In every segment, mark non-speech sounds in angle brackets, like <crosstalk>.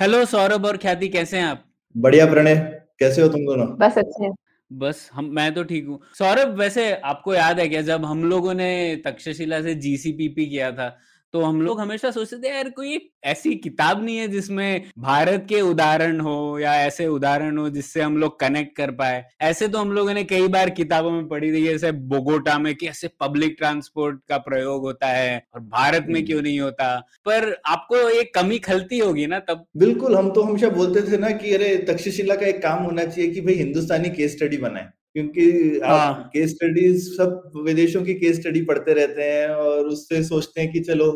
Hello Saurabh और ख्याति कैसे हैं आप? बढ़िया प्रणय कैसे हो तुम दोनों? बस अच्छे बस हम मैं तो ठीक हूँ। सौरभ वैसे आपको याद है क्या जब हम लोगों ने तक्षशिला से जीसीपीपी किया था तो हम लोग हमेशा सोचते थे यार कोई ऐसी किताब नहीं है जिसमें भारत के उदाहरण हो या ऐसे उदाहरण हो जिससे हम लोग कनेक्ट कर पाए। ऐसे तो हम लोगों ने कई बार किताबों में पढ़ी थी जैसे बोगोटा में कैसे पब्लिक ट्रांसपोर्ट का प्रयोग होता है और भारत में क्यों नहीं होता? पर आपको एक कमी खलती होगी ना तब? बिल्कुल हम तो हमेशा बोलते थे ना कि अरे तक्षशिला का एक काम होना चाहिए कि भाई हिंदुस्तानी केस स्टडी बनाए। क्योंकि आप केस हाँ। स्टडीज़ सब विदेशों की केस स्टडी पढ़ते रहते हैं और उससे सोचते हैं कि चलो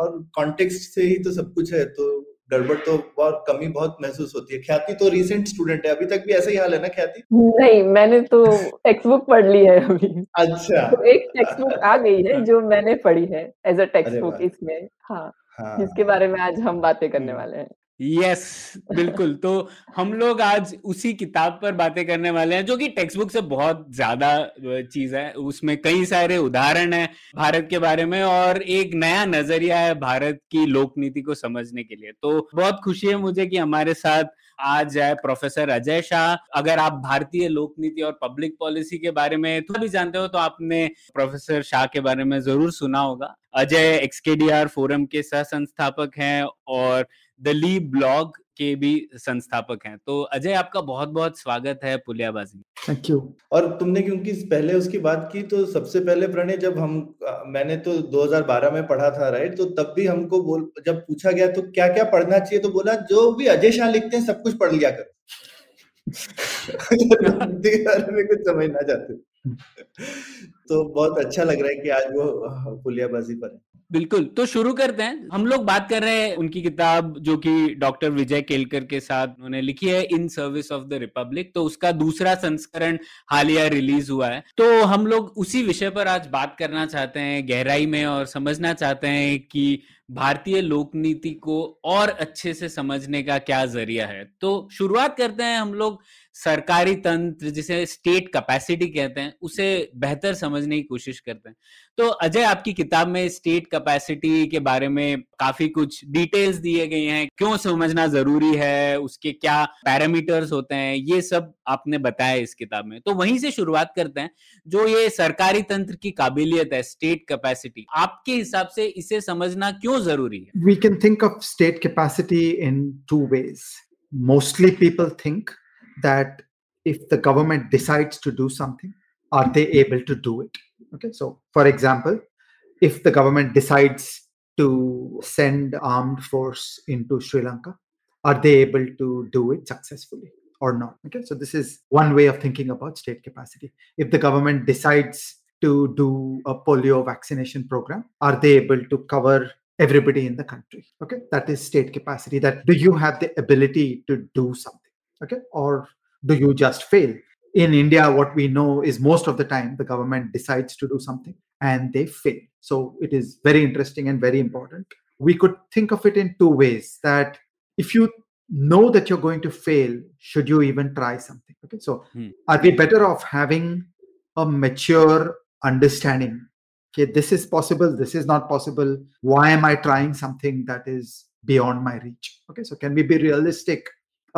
और कॉन्टेक्स्ट से ही तो सब कुछ है तो गड़बड़ तो बहुत कमी बहुत महसूस होती है। ख्याति तो रिसेंट स्टूडेंट है अभी तक भी ऐसा ही हाल है ना ख्याति? नहीं मैंने तो टेक्स्ट बुक पढ़ ली है अभी। अच्छा। तो एक टेक्स्ट बुक आ गई है जो मैंने पढ़ी है एज अ टेक्स्ट बुक इसमें हाँ, हाँ। जिसके बारे में आज हम बातें करने हम्म। वाले हैं। यस yes, बिल्कुल। तो हम लोग आज उसी किताब पर बातें करने वाले हैं जो कि टेक्स्ट बुक से बहुत ज़्यादा चीज़ है। उसमें कई सारे उदाहरण है भारत के बारे में और एक नया नज़रिया है भारत की लोक नीति को समझने के लिए। तो बहुत खुशी है मुझे कि हमारे साथ आज है प्रोफेसर अजय शाह। अगर आप भारतीय लोक नीति और पब्लिक पॉलिसी के बारे में थोड़ा भी जानते हो तो आपने प्रोफेसर शाह के बारे में ज़रूर सुना होगा। अजय एक्सकेडीआर फोरम के सह संस्थापक हैं और द ली ब्लॉग के भी संस्थापक हैं। तो अजय आपका बहुत बहुत स्वागत है पुलियाबाजी थैंक यू और तुमने क्योंकि पहले उसकी बात की तो सबसे पहले प्रणय जब हम मैंने तो 2012 में पढ़ा था राइट तो तब भी हमको बोल जब पूछा गया तो क्या क्या पढ़ना चाहिए? तो बोला जो भी अजय शाह लिखते हैं सब कुछ पढ़ लिया करो। में कुछ समझना चाहते तो बहुत अच्छा लग रहा है कि आज वो पुलियाबाजी पर बिल्कुल तो शुरू करते हैं। हम लोग बात कर रहे हैं उनकी किताब जो कि डॉक्टर विजय केलकर के साथ उन्होंने लिखी है, in service of the republic. तो उसका दूसरा संस्करण हालिया रिलीज़ हुआ है। तो हम लोग उसी विषय पर आज बात करना चाहते हैं, गहराई में, और समझना चाहते हैं कि भारतीय लोक नीति को और अच्छे से समझने का क्या ज़रिया है। तो शुरुआत करते हैं हम लोग सरकारी तंत्र जिसे स्टेट कैपेसिटी कहते हैं, उसे बेहतर समझने की कोशिश करते हैं। तो अजय, आपकी किताब में स्टेट कैपेसिटी के बारे में काफ़ी कुछ डिटेल्स दिए गए हैं। क्यों समझना ज़रूरी है? उसके क्या पैरामीटर्स होते हैं? ये सब आपने बताया इस किताब में। तो वहीं से शुरुआत करते हैं, जो ये सरकारी तंत्र की काबिलियत है स्टेट कैपेसिटी आपके हिसाब से इसे समझना क्यों ज़रूरी है? We can think of state capacity in two ways mostly people think that if the government decides to do something, are they able to do it? Okay, so for example, if the government decides to send armed force into Sri Lanka, are they able to do it successfully or not? Okay, so this is one way of thinking about state capacity. If the government decides to do a polio vaccination program, are they able to cover everybody in the country? Okay, that is state capacity. That do you have the ability to do something? Okay or do you just fail? In india what we know is most of the time the government decides to do something and they fail. So it is very interesting and very important. We could think of it in two ways that if you know that you're going to fail should you even try something? Okay so hmm. are we better off having a mature understanding? Okay this is possible this is not possible. Why am i trying something that is beyond my reach? Okay so can we be realistic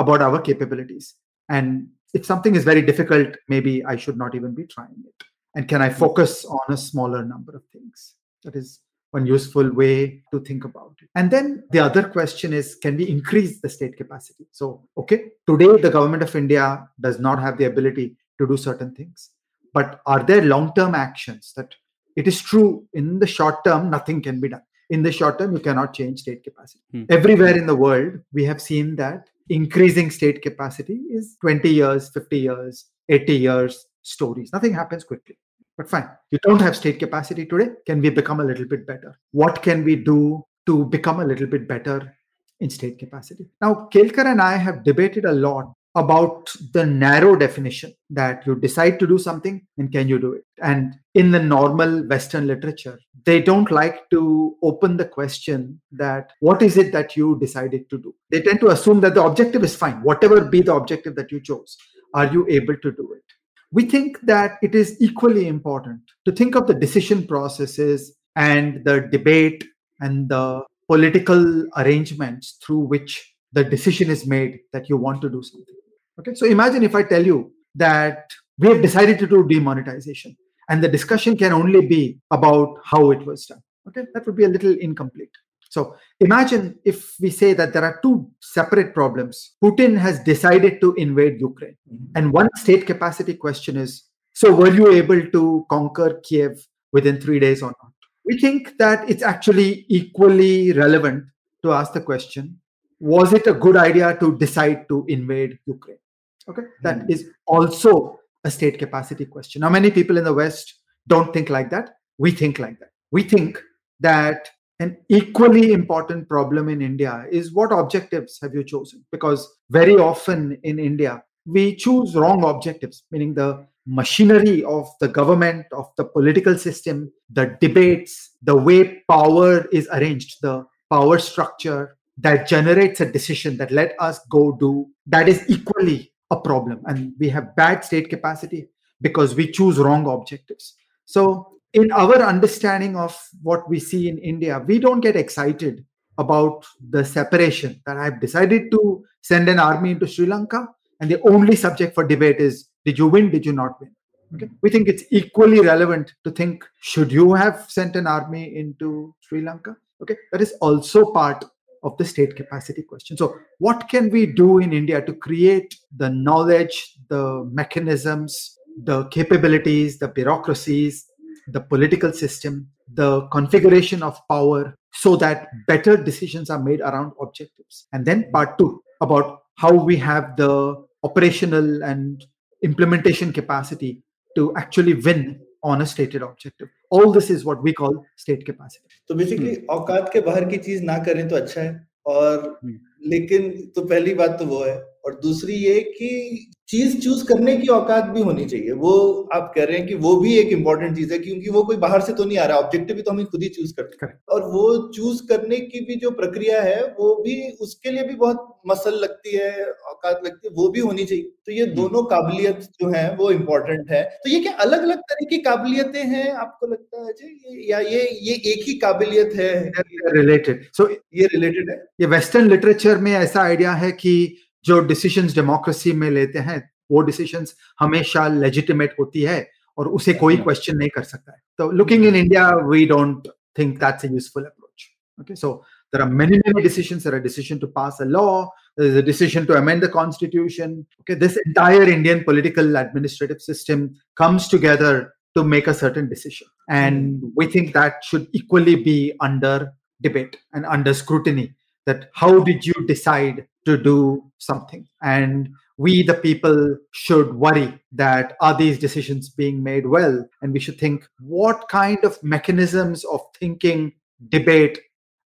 about our capabilities. And if something is very difficult, maybe I should not even be trying it. And can I focus on a smaller number of things? That is one useful way to think about it. And then the other question is can we increase the state capacity? So, okay, today the government of India does not have the ability to do certain things. But are there long term actions that it is true in the short term, nothing can be done? In the short term, you cannot change state capacity. Hmm. Everywhere in the world, we have seen that increasing state capacity is 20 years, 50 years, 80 years stories. Nothing happens quickly. But fine, you don't have state capacity today. Can we become a little bit better? What can we do to become a little bit better in state capacity. Now, Kelkar and I have debated a lot about the narrow definition that you decide to do something and can you do it. And in the normal Western literature, they don't like to open the question that what is it that you decided to do? They tend to assume that the objective is fine, whatever be the objective that you chose. Are you able to do it? We think that it is equally important to think of the decision processes and the debate and the political arrangements through which the decision is made that you want to do something. Okay, so imagine if I tell you that we have decided to do demonetization and the discussion can only be about how it was done. Okay, that would be a little incomplete. So imagine if we say that there are two separate problems. Putin has decided to invade Ukraine. Mm-hmm. And one state capacity question is so were you able to conquer Kiev within three days or not? We think that it's actually equally relevant to ask the question was it a good idea to decide to invade Ukraine? Okay, that mm-hmm. is also a state capacity question. Now, many people in the West don't think like that. We think like that. We think that an equally important problem in India is what objectives have you chosen? Because very often in India, we choose wrong objectives, meaning the machinery of the government, of the political system, the debates, the way power is arranged, the power structure that generates a decision that let us go do, that is equally a problem. And we have bad state capacity because we choose wrong objectives. So in our understanding of what we see in India, we don't get excited about the separation that I've decided to send an army into Sri Lanka, and the only subject for debate is did you win, did you not win? Okay. We think it's equally relevant to think should you have sent an army into Sri Lanka? Okay, that is also part of the state capacity question. So, what can we do in India to create the knowledge, the mechanisms, the capabilities, the bureaucracies, the political system, the configuration of power so that better decisions are made around objectives. And then part two about how we have the operational and implementation capacity to actually win on a stated objective. All this is what we call state capacity. So basically hmm. औकात के बाहर की चीज़ ना करें तो अच्छा है और hmm. लेकिन तो पहली बात तो वो है और दूसरी ये कि चीज़ चूज़ करने की औकात भी होनी चाहिए। वो आप कह रहे हैं कि वो भी एक इम्पोर्टेंट चीज़ है क्योंकि वो कोई बाहर से तो नहीं आ रहा। ऑब्जेक्टिव भी तो हमें खुद ही चूज़ करते हैं। और वो चूज़ करने की भी जो प्रक्रिया है वो भी उसके लिए भी बहुत मसल लगती है औकात लगती है वो भी होनी चाहिए। तो ये दोनों काबिलियत जो है वो इम्पोर्टेंट है। तो ये क्या अलग अलग तरह की काबिलियतें हैं आपको लगता है जी या ये ये एक ही काबिलियत है? रिलेटेड सो so, ये रिलेटेड है? ये वेस्टर्न लिटरेचर में ऐसा आइडिया है कि जो डिसीजंस डेमोक्रेसी में लेते हैं वो डिसीजंस हमेशा लेजिटिमेट होती है और उसे कोई क्वेश्चन नहीं कर सकता है तो looking in India we don't think that's a useful approach. Okay, so there are many, many decisions. There are decision to pass a law. There's a decision to amend the constitution. Okay, this entire Indian political administrative system comes together to make a certain decision, and we think that should equally be under debate and under scrutiny. That how did you decide to do something. And we the people should worry that are these decisions being made well? And we should think what kind of mechanisms of thinking debate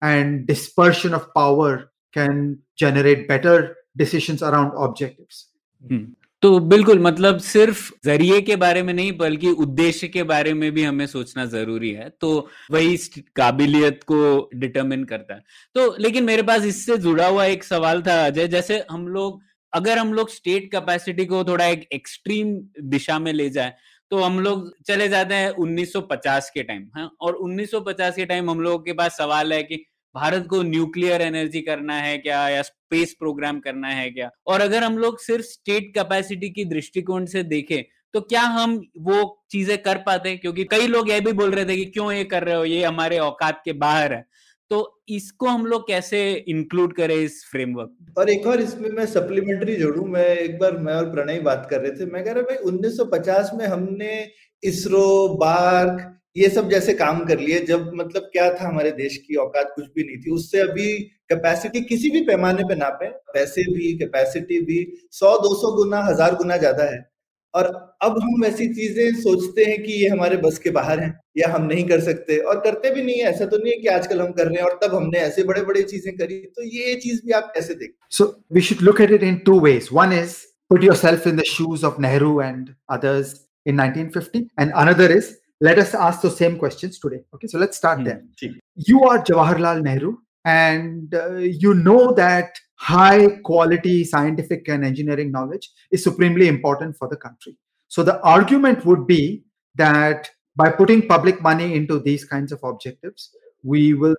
and dispersion of power can generate better decisions around objectives? Hmm. तो बिल्कुल मतलब सिर्फ़ ज़रिए के बारे में नहीं, बल्कि उद्देश्य के बारे में भी हमें सोचना ज़रूरी है। तो वही काबिलियत को डिटरमिन करता है। तो लेकिन मेरे पास इससे जुड़ा हुआ एक सवाल था, अजय। जैसे हम लोग, अगर हम लोग स्टेट कैपेसिटी को थोड़ा एक एक्सट्रीम दिशा में ले जाए तो हम लोग चले जाते हैं 1950 के टाइम हाँ? और 1950 के टाइम हम लोगों के पास सवाल है कि भारत को न्यूक्लियर एनर्जी करना है क्या या स्पेस प्रोग्राम करना है क्या? और अगर हम लोग सिर्फ़ स्टेट कैपेसिटी की दृष्टिकोण से देखें तो क्या हम वो चीज़ें कर पाते? क्योंकि कई लोग ये भी बोल रहे थे कि क्यों ये कर रहे हो? ये हमारे औकात के बाहर है। तो इसको हम लोग कैसे इंक्लूड करें इस फ्रेमवर्क और एक और इसमें मैं सप्लीमेंट्री जोड़ू, मैं एक बार मैं और प्रणय बात कर रहे थे। मैं कह रहा भाई 1950 में हमने इसरो, बार्क ये सब जैसे काम कर लिए, जब मतलब क्या था हमारे देश की औकात कुछ भी नहीं थी, उससे अभी कैपेसिटी किसी भी पैमाने पे नापे पैसे भी कैपेसिटी भी, सौ, दो सौ गुना, हज़ार गुना ज़्यादा है। और अब हम ऐसी चीज़ें सोचते हैं कि ये हमारे बस के बाहर हैं, या हम नहीं कर सकते, और करते भी नहीं है, ऐसा तो नहीं है कि आजकल हम कर रहे हैं, और तब हमने ऐसे बड़े बड़े चीज़ें करी तो ये चीज़ भी आप कैसे देख so we should look at it in two ways one is put yourself in the shoes of Nehru and others in 1950 and another is let us ask the same questions today okay so let's start hmm. there you are Jawaharlal Nehru and uh, you know that high quality scientific and engineering knowledge is supremely important for the country. So the argument would be that by putting public money into these kinds of objectives, we will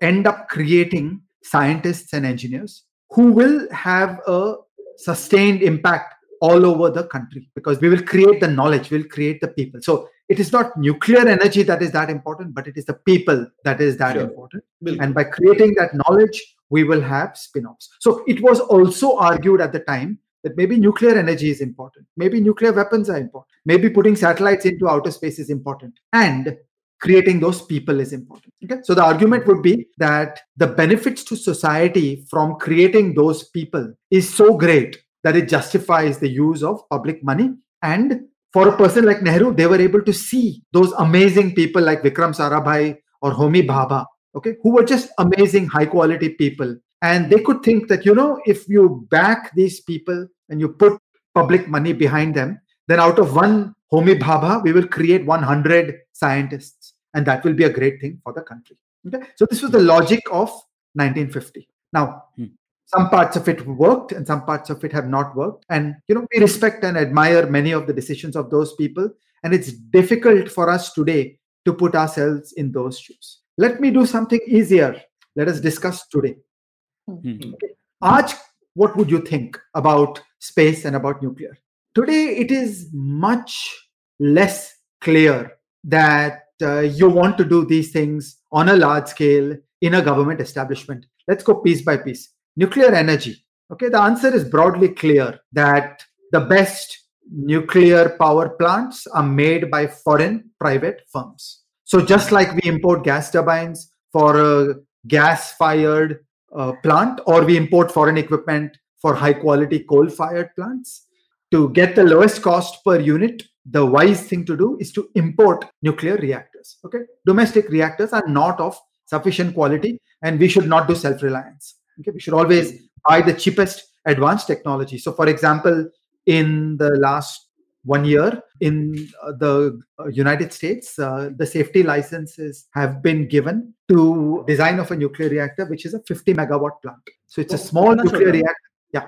end up creating scientists and engineers who will have a sustained impact all over the country because we will create the knowledge, we'll create the people. So it is not nuclear energy that is that important, but it is the people that is that sure. important. And by creating that knowledge, we will have spin-offs. So it was also argued at the time that maybe nuclear energy is important, maybe nuclear weapons are important, maybe putting satellites into outer space is important, and creating those people is important. Okay, so the argument would be that the benefits to society from creating those people is so great that it justifies the use of public money and for a person like Nehru, they were able to see those amazing people like Vikram Sarabhai or Homi Bhabha okay, who were just amazing, high quality people. And they could think that, you know, if you back these people and you put public money behind them, then out of one Homi Bhabha, we will create 100 scientists. And that will be a great thing for the country. Okay? So this was the logic of 1950. Now, hmm. Some parts of it worked and some parts of it have not worked. And, you know, we respect and admire many of the decisions of those people. And it's difficult for us today to put ourselves in those shoes. Let me do something easier. Let us discuss today. Mm-hmm. Okay. what would you think about space and about nuclear? Today, it is much less clear that uh, you want to do these things on a large scale in a government establishment. Let's go piece by piece. Nuclear energy. Okay, the answer is broadly clear that the best nuclear power plants are made by foreign private firms. So just like we import gas turbines for a gas-fired uh, plant, or we import foreign equipment for high-quality coal-fired plants, to get the lowest cost per unit, the wise thing to do is to import nuclear reactors. Okay, domestic reactors are not of sufficient quality, and we should not do self-reliance. Okay, we should always buy the cheapest advanced technology. So, for example, in the last one year in uh, the uh, united states uh, the safety licenses have been given to design of a nuclear reactor which is a 50 megawatt plant so it's a oh, small nuclear reactor yeah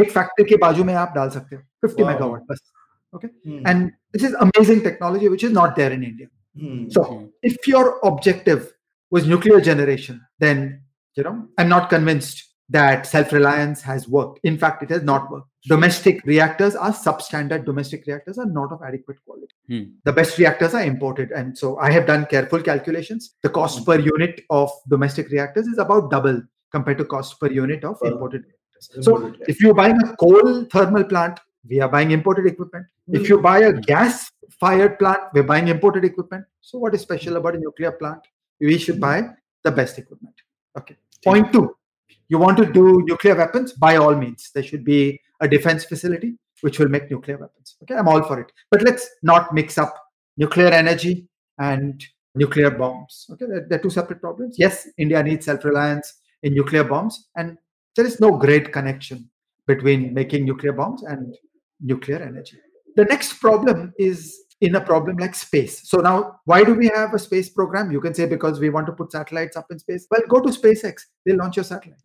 एक factory के बाजू में आप डाल सकते हो 50 megawatt बस okay hmm. and this is amazing technology which is not there in india hmm. so hmm. if your objective was nuclear generation then you know i'm not convinced that self-reliance has worked. In fact, it has not worked. Domestic reactors are substandard. Domestic reactors are not of adequate quality. Hmm. The best reactors are imported. And so I have done careful calculations. The cost hmm. per unit of domestic reactors is about double compared to cost per unit of imported reactors. So if you're buying a coal thermal plant, we are buying imported equipment. Hmm. If you buy a gas fired plant, we're buying imported equipment. So what is special about a nuclear plant? We should buy the best equipment. Okay. Point two. You want to do nuclear weapons? By all means. There should be a defense facility which will make nuclear weapons. Okay i'm all for it. But let's not mix up nuclear energy and nuclear bombs. Okay they're, they're two separate problems. Yes india needs self-reliance in nuclear bombs and there is no great connection between making nuclear bombs and nuclear energy. The next problem is in a problem like space. So now, why do we have a space program? You can say because we want to put satellites up in space. Well, go to SpaceX. They'll launch your satellite.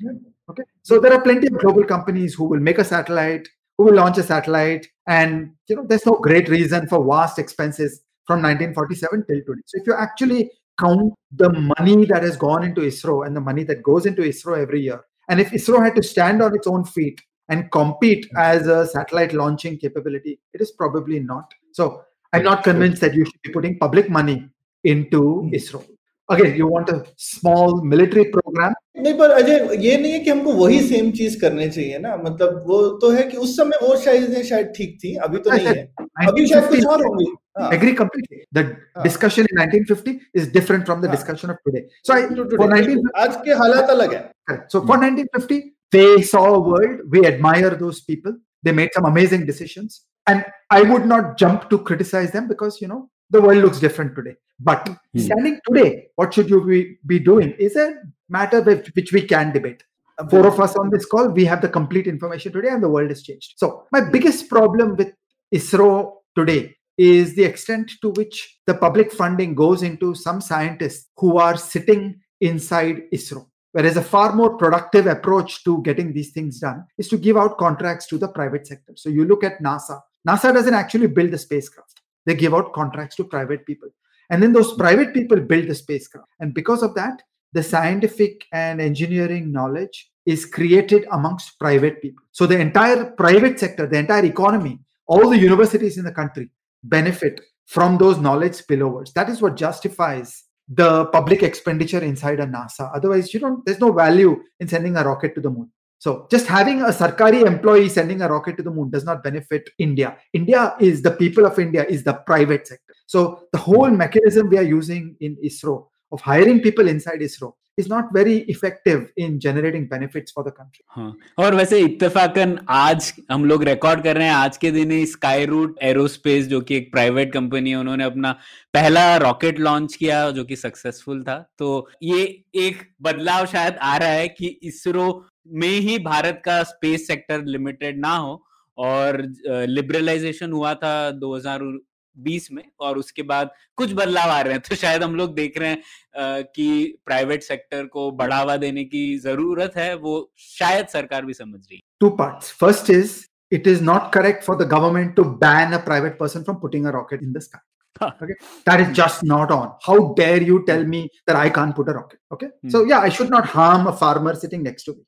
Okay. So there are plenty of global companies who will make a satellite, who will launch a satellite, and you know, there's no great reason for vast expenses from 1947 till today. So if you actually count the money that has gone into ISRO and the money that goes into ISRO every year, and if ISRO had to stand on its own feet and compete as a satellite launching capability, it is probably not. So I'm not convinced that you should be putting public money into hmm. ISRO. Again you want a small military programme नहीं पर अजय ये नहीं है कि हमको वही same चीज़ करने चाहिए ना मतलब वो तो है कि उस समय वो शायद शायद ठीक थी अभी तो नहीं है अभी शायद कुछ और होंगी agree completely the discussion in 1950 is different from the discussion of today so I, for 1950 आज के हालात अलग है correct so for 1950 they saw a world we admire those people they made some amazing decisions and I would not jump to criticize them because you know the world looks different today. But hmm. standing today, what should you be, be doing is a matter which we can debate. Four of us on this call, we have the complete information today, and the world has changed. So, my biggest problem with ISRO today is the extent to which the public funding goes into some scientists who are sitting inside ISRO. Whereas a far more productive approach to getting these things done is to give out contracts to the private sector. So you look at NASA. NASA doesn't actually build the spacecraft. They give out contracts to private people. And then those private people build the spacecraft. And because of that, the scientific and engineering knowledge is created amongst private people. So the entire private sector, the entire economy, all the universities in the country benefit from those knowledge spillovers. That is what justifies the public expenditure inside a NASA. Otherwise, you don't. There's no value in sending a rocket to the moon. So just having a Sarkari employee sending a rocket to the moon does not benefit India. India is the people of India is the private sector. So the whole mechanism we are using in ISRO of hiring people inside ISRO is not very effective in generating benefits for the country. हाँ और वैसे इत्तेफाकन आज हम लोग record कर रहे हैं आज के दिन ही स्काई रूट एरोस्पेस जो कि एक प्राइवेट कंपनी है उन्होंने अपना पहला रॉकेट लॉन्च किया जो कि सक्सेसफुल था तो ये एक बदलाव शायद आ रहा है कि इसरो में ही भारत का स्पेस सेक्टर लिमिटेड ना हो और लिबरलाइजेशन हुआ था 2020 में और उसके बाद कुछ बदलाव आ रहे हैं। तो शायद हम लोग देख रहे हैं कि प्राइवेट सेक्टर को बढ़ावा देने की ज़रूरत है वो शायद सरकार भी समझ रही है। Two part first is it is not correct for the government to ban a private person from putting a rocket in the sky okay? That is just not on. How dare you tell me that i can't put a rocket? Okay? Hmm. so yeah i should not harm a farmer sitting next to me.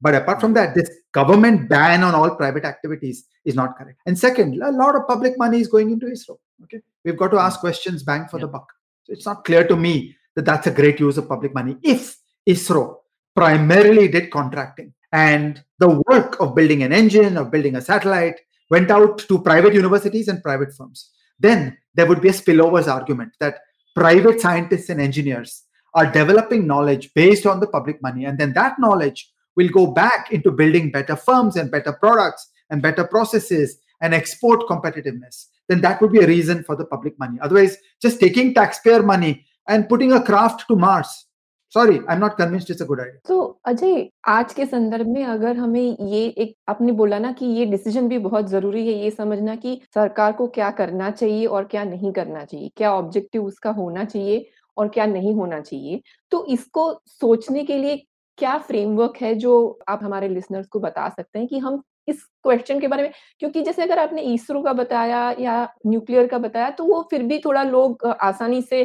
But apart from that, this government ban on all private activities is not correct. And second, a lot of public money is going into ISRO. Okay, we've got to ask questions, bang for yeah. the buck. So it's not clear to me that that's a great use of public money. If ISRO primarily did contracting and the work of building an engine or building a satellite went out to private universities and private firms, then there would be a spillovers argument that private scientists and engineers are developing knowledge based on the public money, and then that knowledge will go back into building better firms and better products and better processes and export competitiveness, then that would be a reason for the public money. Otherwise, just taking taxpayer money and putting a craft to Mars. Sorry, I'm not convinced it's a good idea. So, Ajay आज के संदर्भ में अगर हमें ये एक आपने बोला ना कि ये डिसीज़न भी बहुत ज़रूरी है ये समझना कि सरकार को क्या करना चाहिए और क्या नहीं करना चाहिए क्या ऑब्जेक्टिव उसका होना चाहिए और क्या नहीं होना चाहिए तो इसको सोचने के लिए क्या फ्रेमवर्क है जो आप हमारे लिसनर्स को बता सकते हैं कि हम इस क्वेश्चन के बारे में? क्योंकि जैसे अगर आपने इसरो का बताया या न्यूक्लियर का बताया तो वो फिर भी थोड़ा लोग आसानी से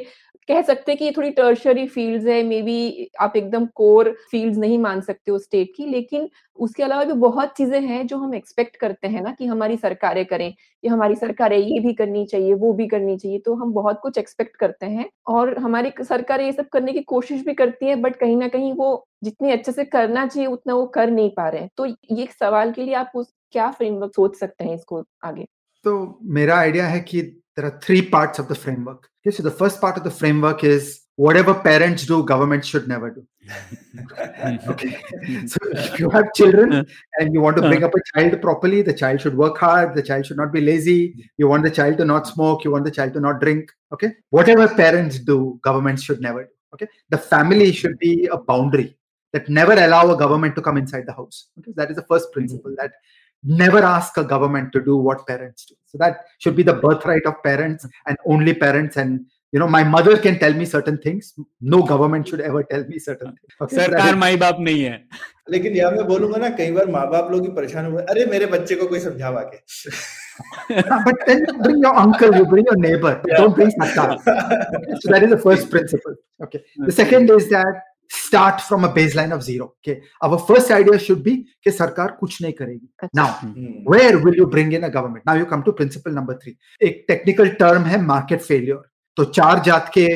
कह सकते हैं कि ये थोड़ी टर्शरी फील्ड्स है मे बी आप एकदम कोर फील्ड्स नहीं मान सकते हो स्टेट की, लेकिन उसके अलावा भी बहुत चीज़ें हैं जो हम एक्सपेक्ट करते हैं ना कि हमारी सरकारें करें, कि हमारी सरकारें ये भी करनी चाहिए, वो भी करनी चाहिए तो हम बहुत कुछ एक्सपेक्ट करते हैं और हमारी सरकारें ये सब करने की कोशिश भी करती है बट कहीं ना कहीं वो जितनी अच्छे से करना चाहिए, उतना वो कर नहीं पा रहे हैं। तो ये सवाल के लिए आप उस क्या फ्रेमवर्क सोच सकते हैं इसको आगे? तो मेरा आइडिया है कि there are three parts of the framework. Okay, so the first part of the framework is whatever parents do, government should never do. <laughs> okay, so if you have children and you want to bring up a child properly, the child should work hard, the child should not be lazy. You want the child to not smoke, you want the child to not drink. Okay, whatever parents do, government should never do. Okay, the family should be a boundary that never allow a government to come inside the house. Okay, that is the first principle that never ask a government to do what parents do so that should be the birthright of parents and only parents and you know my mother can tell me certain things no government should ever tell me certain things okay, <laughs> सरकार माई बाप नहीं है लेकिन यह मैं बोलूंगा ना कई बार माँ बाप लोग ही परेशान हुए अरे मेरे बच्चे को कोई समझावा के <laughs> but then bring your uncle, you bring your neighbor. Yeah. Don't bring Satta. <laughs> so that is the first principle. Okay. The second is that start from a base line of zero first idea should be कि सरकार कुछ नहीं करेगी। Now where will you bring in a government now you come to principle number three एक technical term है market failure तो चार जात के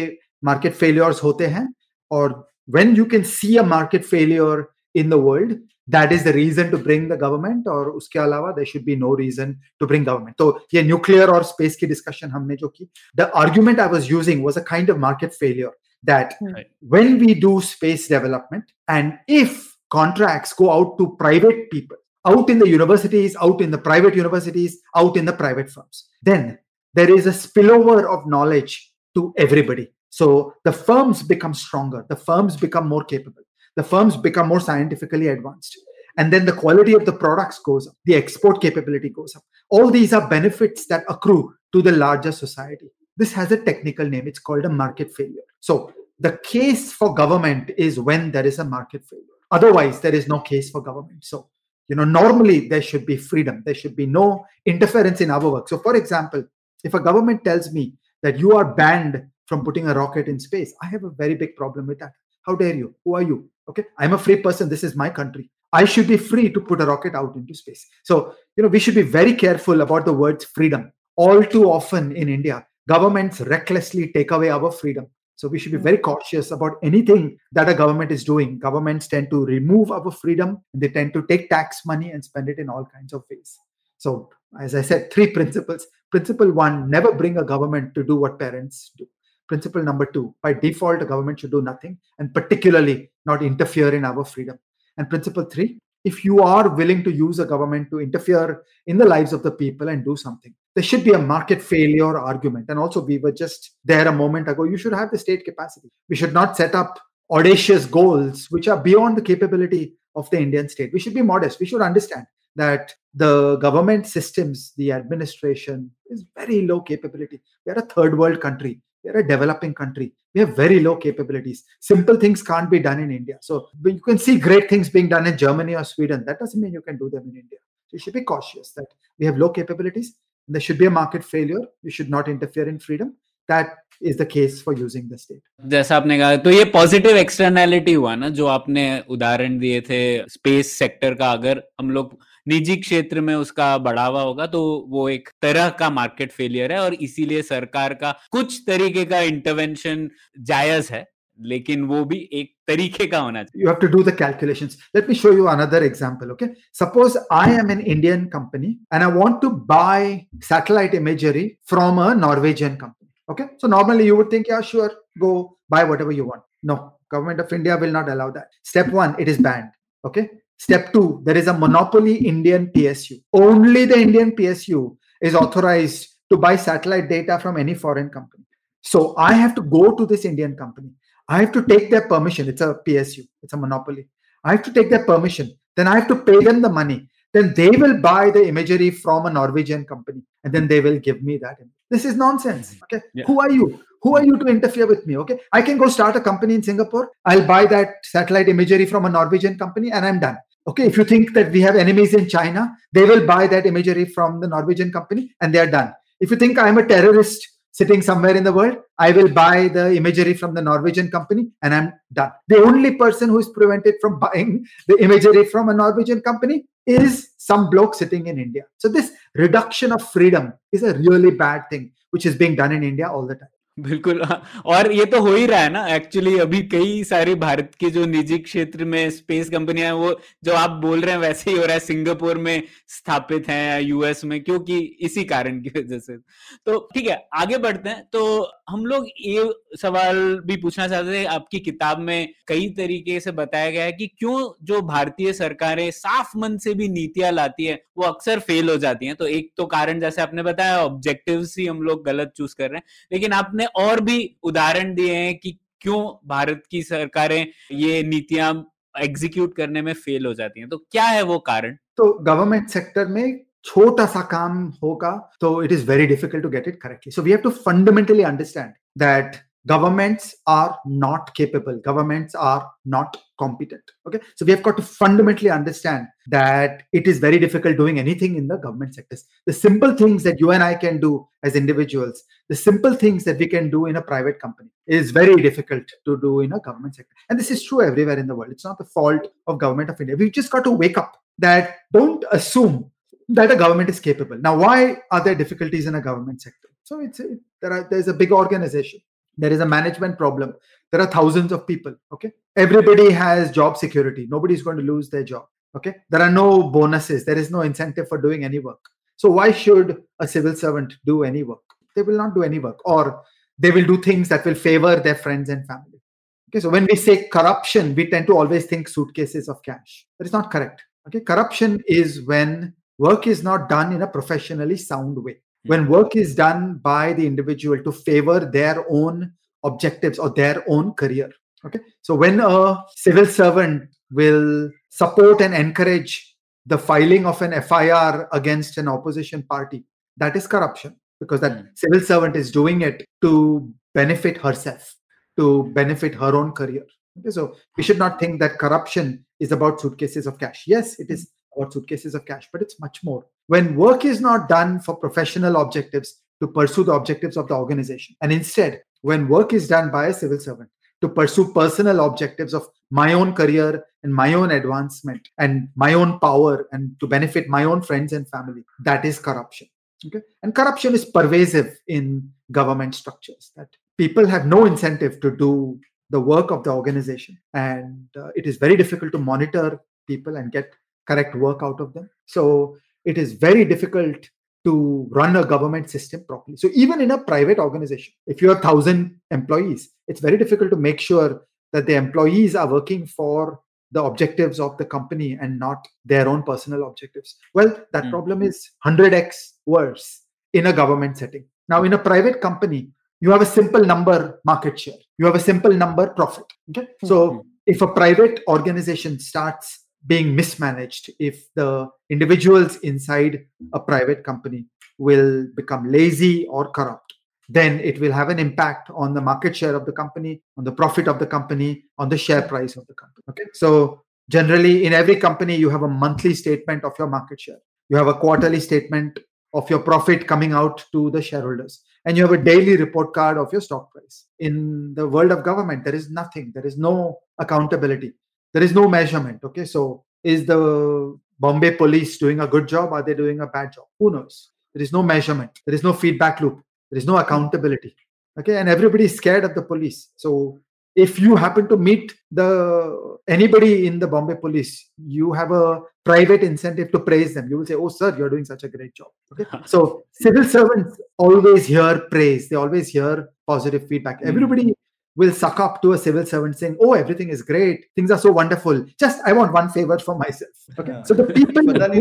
मार्केट फेलियर होते हैं और when you can see a market failure in the world that is the reason to bring the government और उसके अलावा there should be no reason to bring government तो ये न्यूक्लियर और स्पेस की डिस्कशन हमने जो की the argument I was using was a kind of market failure that right. when we do space development and if contracts go out to private people out in the universities, out in the private universities, out in the private firms. Then there is a spillover of knowledge to everybody. So the firms become stronger, the firms become more capable, the firms become more scientifically advanced. And then the quality of the products goes up, the export capability goes up. All these are benefits that accrue to the larger society. This has a technical name, it's called a market failure. So the case for government is when there is a market failure. Otherwise, there is no case for government. So, you know, normally there should be freedom, there should be no interference in our work. So, for example, if a government tells me that you are banned from putting a rocket in space, I have a very big problem with that. How dare you? Who are you? Okay, I'm a free person. This is my country. I should be free to put a rocket out into space. So, you know, we should be very careful about the words freedom. All too often in India, governments recklessly take away our freedom. So we should be very cautious about anything that a government is doing. Governments tend to remove our freedom. They tend to take tax money and spend it in all kinds of ways. So, as I said, three principles. Principle one never bring a government to do what parents do. Principle number two by default, a government should do nothing and particularly not interfere in our freedom. And principle three if you are willing to use a government to interfere in the lives of the people and do something, there should be a market failure argument. And also, we were just there a moment ago. You should have the state capacity. We should not set up audacious goals which are beyond the capability of the Indian state. We should be modest. We should understand that the government systems, the administration is very low capability. We are a third world country. We are a developing country. We have very low capabilities. Simple things can't be done in India. So you can see great things being done in Germany or Sweden. That doesn't mean you can do them in India. You should be cautious that we have low capabilities. There should be a market failure. You should not interfere in freedom. That is the case for using the state. जैसा आपने कहा तो ये positive externality हुआ ना, जो आपने उदाहरण दिए थे स्पेस सेक्टर का, अगर हम लोग निजी क्षेत्र में उसका बढ़ावा होगा तो वो एक तरह का मार्केट फेलियर है, और इसीलिए सरकार का कुछ तरीके का इंटरवेंशन जायज़ है लेकिन वो भी एक तरीके का होना चाहिए you have to do the calculations let me show you another example okay suppose I am an Indian company and I want to buy satellite imagery from a Norwegian company okay so normally you would think yeah sure go buy whatever you want no government of india will not allow that step 1 it is banned okay Step two, there is a monopoly Indian PSU. Only the Indian PSU is authorized to buy satellite data from any foreign company. So I have to go to this Indian company. I have to take their permission. It's a PSU, it's a monopoly. I have to take their permission. Then I have to pay them the money. Then they will buy the imagery from a Norwegian company and then they will give me that. This is nonsense. Okay. Yeah. Who are you? Who are you to interfere with me? Okay. I can go start a company in Singapore. I'll buy that satellite imagery from a Norwegian company and I'm done. Okay, if you think that we have enemies in China, they will buy that imagery from the Norwegian company and they are done. If you think I'm a terrorist sitting somewhere in the world, I will buy the imagery from the Norwegian company and I'm done. The only person who is prevented from <laughs> buying the imagery from a Norwegian company is some bloke sitting in India. So, this reduction of freedom is a really bad thing, which is being done in India all the time. बिल्कुल। और ये तो हो ही रहा है ना actually अभी कई सारे भारत के जो निजी क्षेत्र में स्पेस कंपनियाँ हैं, वो जो आप बोल रहे हैं वैसे ही हो रहा है, सिंगापुर में स्थापित है यूएस में, क्योंकि इसी कारण की वजह से। तो ठीक है, आगे बढ़ते हैं। तो हम लोग ये सवाल भी पूछना चाहते थे, आपकी किताब में कई तरीके से बताया गया है कि क्यों जो भारतीय सरकारें साफ़ मन से भी नीतियाँ लाती है, वो अक्सर फेल हो जाती हैं। तो एक तो कारण जैसे आपने बताया ऑब्जेक्टिव ही हम लोग गलत चूज़ कर रहे हैं। लेकिन आपने और भी उदाहरण दिए हैं कि क्यों भारत की सरकारें ये नीतियाँ एग्जीक्यूट करने में फेल हो जाती हैं। तो क्या है वो कारण? तो गवर्नमेंट सेक्टर में छोटा सा काम होगा तो it is very difficult to get it correctly so we have to fundamentally understand that governments are not capable. Governments are not competent. Okay? So we have got to fundamentally understand that it is very difficult doing anything in the government sectors. The simple things that you and i can do as individuals the simple things that we can do in a private company is very difficult to do in a government sector. And this is true everywhere in the world. It's not the fault of government of india. We've just got to wake up that don't assume that a government is capable. Now why are there difficulties in a government sector? So it's it, there are there's a big organization there is a management problem. There are thousands of people okay? Everybody has job security. Nobody's going to lose their job okay? There are no bonuses. There is no incentive for doing any work. So why should a civil servant do any work? They will not do any work or they will do things that will favor their friends and family okay? So when we say corruption we tend to always think suitcases of cash. That is not correct Okay, corruption is when work is not done in a professionally sound way. When hmm. work is done by the individual to favor their own objectives or their own career. Okay, so when a civil servant will support and encourage the filing of an FIR against an opposition party, that is corruption because that hmm. civil servant is doing it to benefit herself, to benefit her own career. Okay, so we should not think that corruption is about suitcases of cash. Yes, it is hmm. about suitcases of cash, but it's much more. When work is not done for professional objectives to pursue the objectives of the organization, and instead, when work is done by a civil servant to pursue personal objectives of my own career and my own advancement and my own power and to benefit my own friends and family, that is corruption. Okay, and corruption is pervasive in government structures. That people have no incentive to do the work of the organization and uh, it is very difficult to monitor people and get correct work out of them so it is very difficult to run a government system properly. So even in a private organization if you have 1000 employees it's very difficult to make sure that the employees are working for the objectives of the company and not their own personal objectives. Well that mm. problem is 100x worse in a government setting. Now in a private company you have a simple number market share. You have a simple number profit. Okay? Mm-hmm. so if a private organization starts being mismanaged if the individuals inside a private company will become lazy or corrupt. Then it will have an impact on the market share of the company on the profit of the company on the share price of the company. Okay? So generally in every company you have a monthly statement of your market share. You have a quarterly statement of your profit coming out to the shareholders. And you have a daily report card of your stock price. In the world of government there is nothing. There is no accountability there is no measurement okay? So is the bombay police doing a good job? Are they doing a bad job? Who knows? There is no measurement. There is no feedback loop. There is no accountability okay? And everybody is scared of the police. So if you happen to meet the anybody in the bombay police you have a private incentive to praise them. You will say oh sir you're doing such a great job okay? <laughs> So civil servants always hear praise. They always hear positive feedback. Mm. everybody will suck up to a civil servant saying oh everything is great things are so wonderful just i want one favor for myself okay so the people <laughs> up,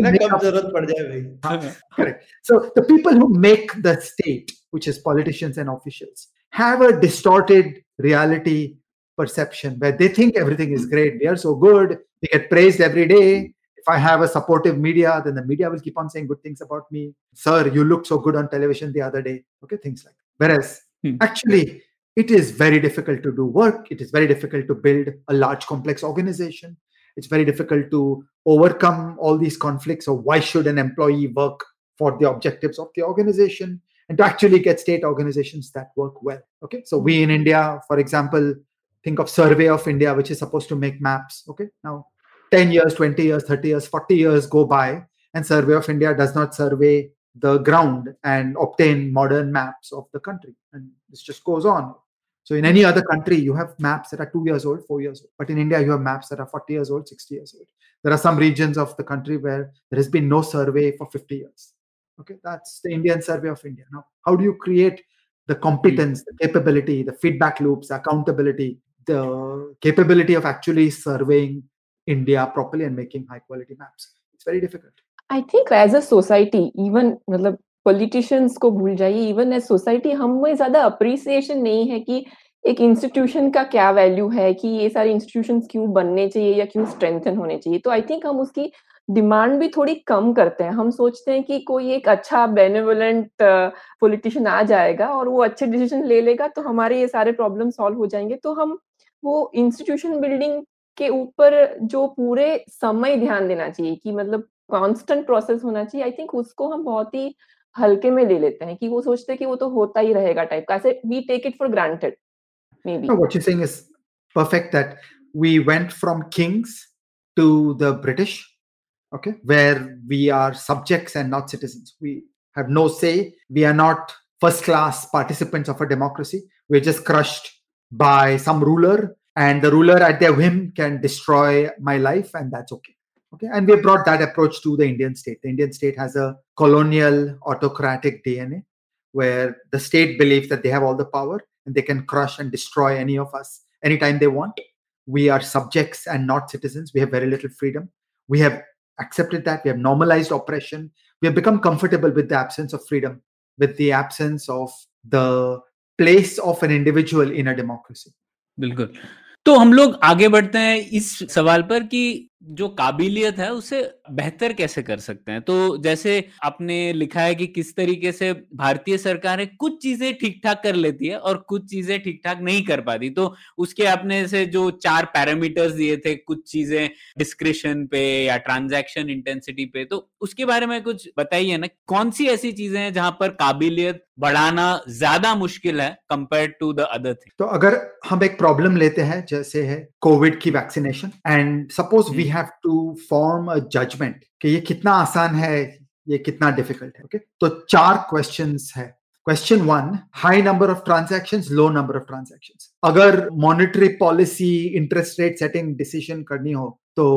<laughs> <laughs> correct so the people who make the state which is politicians and officials have a distorted reality perception where they think everything is great. We are so good. We get praised every day. If I have a supportive media, then the media will keep on saying good things about me. Sir, you looked so good on television the other day. Okay, things like that. Whereas hmm. actually, it is very difficult to do work. It is very difficult to build a large, complex organization. It's very difficult to overcome all these conflicts of why should an employee work for the objectives of the organization and to actually get state organizations that work well. Okay, so we in India, for example, think of survey of india which is supposed to make maps okay now 10 years 20 years 30 years 40 years go by and survey of india does not survey the ground and obtain modern maps of the country and this just goes on so in any other country, you have maps that are two years old, four years old. But in India, you have maps that are 40 years old, 60 years old. There are some regions of the country where there has been no survey for 50 years. Okay, that's the Indian survey of India. Now, how do you create the competence, the capability, the feedback loops, accountability, the capability of actually surveying India properly and making high quality maps? It's very difficult. I think as a society, even politicians को भूल जाइए। Even as society हमें ज़्यादा appreciation नहीं है कि एक institution का क्या वैल्यू है, कि ये सारे इंस्टीट्यूशन क्यों बनने चाहिए या क्यों स्ट्रेंथन होने चाहिए। तो आई थिंक हम उसकी डिमांड भी थोड़ी कम करते हैं। हम सोचते हैं कि कोई एक अच्छा बेनिवलेंट पॉलिटिशियन आ जाएगा और वो अच्छे डिसीज़न ले लेगा तो हमारे ये सारे प्रॉब्लम सॉल्व हो जाएँगे। तो हम वो इंस्टीट्यूशन बिल्डिंग के ऊपर जो पूरे समय ध्यान देना चाहिए कि मतलब कांस्टेंट प्रोसेस होना चाहिए। आई थिंक उसको हम बहुत ही हल्के में ले लेते हैं कि वो सोचते हैं कि वो तो होता ही रहेगा टाइप का। ऐसे we take it for granted maybe what you saying is perfect that we went from kings to the British okay where we are subjects and not citizens we have no say we are not first class participants of a democracy we are just crushed by some ruler and the ruler at their whim can destroy my life and that's okay okay and we brought that approach to the indian state the indian state has a colonial autocratic dna where the state believes that they have all the power and they can crush and destroy any of us anytime they want we are subjects and not citizens we have very little freedom we have accepted that. We have normalized oppression. We have become comfortable with the absence of freedom, with the absence of the place of an individual in a democracy. बिल्कुल तो हम लोग आगे बढ़ते हैं इस सवाल पर कि जो काबिलियत है, उसे बेहतर कैसे कर सकते हैं? तो जैसे आपने लिखा है कि किस तरीके से भारतीय सरकारें कुछ चीज़ें ठीक ठाक कर लेती है और कुछ चीज़ें ठीक ठाक नहीं कर पाती। तो उसके आपने से जो चार पैरामीटर्स दिए थे, कुछ चीज़ें डिस्क्रिप्शन पे या ट्रांजैक्शन इंटेंसिटी पे तो उसके बारे में कुछ बताइए ना, कौन सी ऐसी चीज़ें हैं जहाँ पर काबिलियत बढ़ाना ज़्यादा मुश्किल है compare to the other thing तो अगर हम एक प्रॉब्लम लेते हैं जैसे है कोविड की vaccination and suppose we have to form a judgment कि ये कितना आसान है ये कितना डिफ़िकल्ट है ओके okay? तो चार क्वेश्चंस है। Question one high number of transaction low number of transaction अगर monetary policy interest rate setting decision करनी हो तो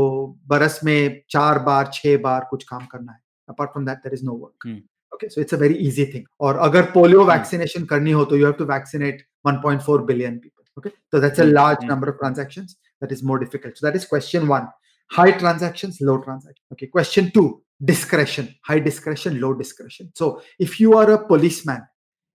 बरस में चार बार छह बार कुछ काम करना है। Apart from that there is no work okay so it's a very easy thing. Or agar polio hmm. vaccination karni ho to you have to vaccinate 1.4 billion people okay? So that's a hmm. large hmm. number of transactions that is more difficult. So that is question 1 high transactions low transactions okay? Question 2 discretion. High discretion low discretion. So if you are a policeman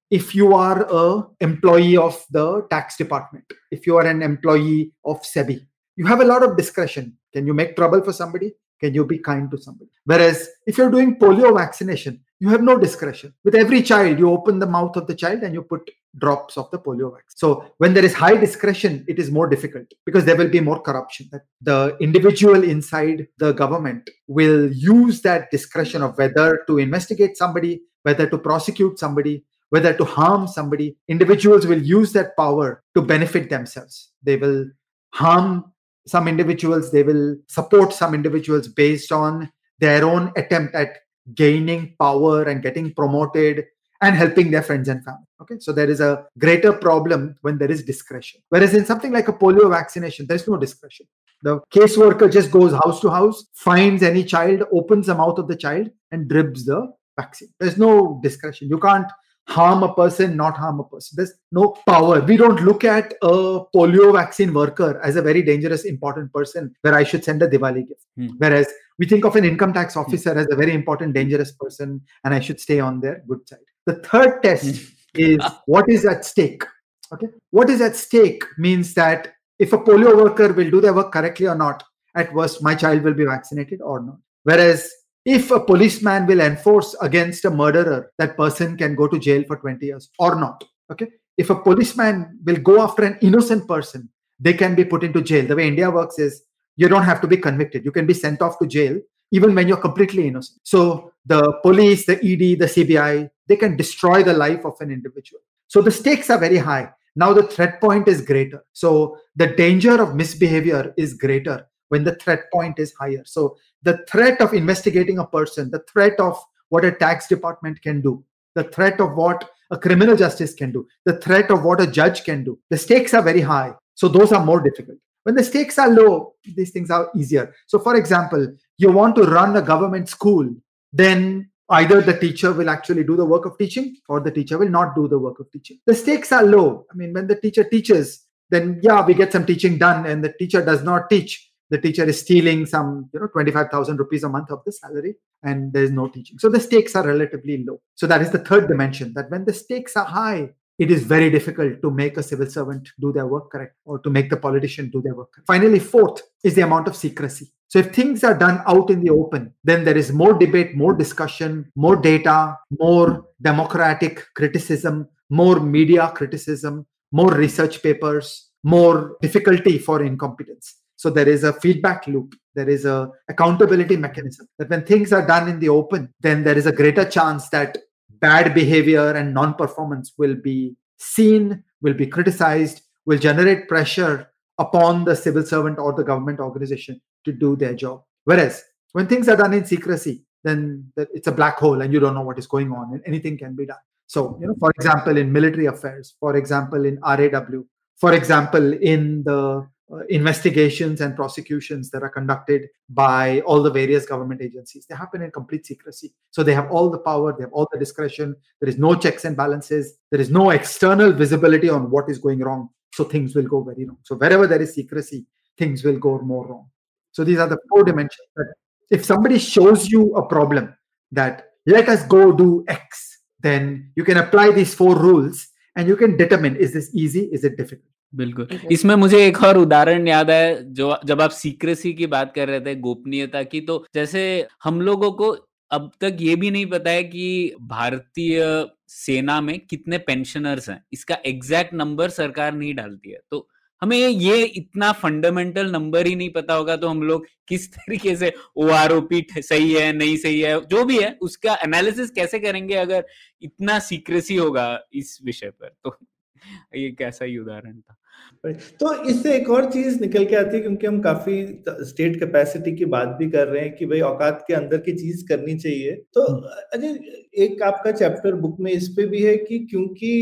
if you are a employee of the tax department if you are an employee of sebi you have a lot of discretion. Can you make trouble for somebody? Can you be kind to somebody? Whereas if you're doing polio vaccination you have no discretion. With every child, you open the mouth of the child and you put drops of the polio vaccine. So when there is high discretion, it is more difficult because there will be more corruption. The individual inside the government will use that discretion of whether to investigate somebody, whether to prosecute somebody, whether to harm somebody. Individuals will use that power to benefit themselves. They will harm some individuals, they will support some individuals based on their own attempt at gaining power and getting promoted and helping their friends and family. Okay, so there is a greater problem when there is discretion. Whereas in something like a polio vaccination, there's no discretion. The caseworker just goes house to house, finds any child, opens the mouth of the child, and dribs the vaccine. There's no discretion. You can't harm a person, not harm a person. There's no power. We don't look at a polio vaccine worker as a very dangerous, important person where I should send a Diwali gift. Hmm. Whereas we think of an income tax hmm. officer as a very important, dangerous person and I should stay on their good side. The third test hmm. <laughs> is what is at stake. Okay. What is at stake means that if a polio worker will do their work correctly or not, at worst, my child will be vaccinated or not. Whereas if a policeman will enforce against a murderer, that person can go to jail for 20 years or not. Okay. If a policeman will go after an innocent person, they can be put into jail. The way India works is you don't have to be convicted. You can be sent off to jail even when you're completely innocent. So the police, the ED, the CBI, they can destroy the life of an individual. So the stakes are very high. Now the threat point is greater. So the danger of misbehavior is greater when the threat point is higher. So the threat of investigating a person, the threat of what a tax department can do, the threat of what a criminal justice can do, the threat of what a judge can do, the stakes are very high. So those are more difficult. When the stakes are low, these things are easier. So, for example, you want to run a government school, then either the teacher will actually do the work of teaching or the teacher will not do the work of teaching. The stakes are low. I mean, when the teacher teaches, then yeah, we get some teaching done, and the teacher does not teach the teacher is stealing some you know 25000 rupees a month of the salary and there is no teaching. So the stakes are relatively low. So that is the third dimension that when the stakes are high it is very difficult to make a civil servant do their work correct or to make the politician do their work correct. finally fourth is the amount of secrecy. So if things are done out in the open then there is more debate more discussion more data more democratic criticism more media criticism more research papers more difficulty for incompetence so there is a feedback loop. There is a accountability hmm. mechanism that when things are done in the open, then there is a greater chance that bad behavior and non-performance will be seen, will be criticized, will generate pressure upon the civil servant or the government organization to do their job. Whereas when things are done in secrecy, then it's a black hole and you don't know what is going on and anything can be done. So, you know, for example, in military affairs, for example, in RAW, for example, in the uh, investigations and prosecutions that are conducted by all the various government agencies. They happen in complete secrecy. So they have all the power, they have all the discretion. There is no checks and balances. There is no external visibility on what is going wrong. So things will go very wrong. So wherever there is secrecy, things will go more wrong. So these are the four dimensions if somebody shows you a problem that let us go do X, then you can apply these four rules and you can determine is this easy, is it difficult. बिल्कुल। इसमें मुझे एक और उदाहरण याद है जो जब आप सीक्रेसी की बात कर रहे थे गोपनीयता की तो जैसे हम लोगों को अब तक ये भी नहीं पता है कि भारतीय सेना में कितने पेंशनर्स हैं। इसका एग्जैक्ट नंबर सरकार नहीं डालती है। तो हमें ये इतना फंडामेंटल नंबर ही नहीं पता होगा तो हम लोग किस <laughs> तरीके से ओ आर ओ पी सही है नहीं सही है जो भी है उसका एनालिसिस कैसे करेंगे अगर इतना सीक्रेसी होगा इस विषय पर? तो <laughs> ये कैसा ही उदाहरण था। तो इससे एक और चीज़ निकल के आती है क्योंकि हम काफ़ी स्टेट कैपेसिटी की बात भी कर रहे हैं कि भाई औकात के अंदर की चीज़ करनी चाहिए। तो हम्म। अजय एक आपका चैप्टर बुक में इस पे भी है कि क्योंकि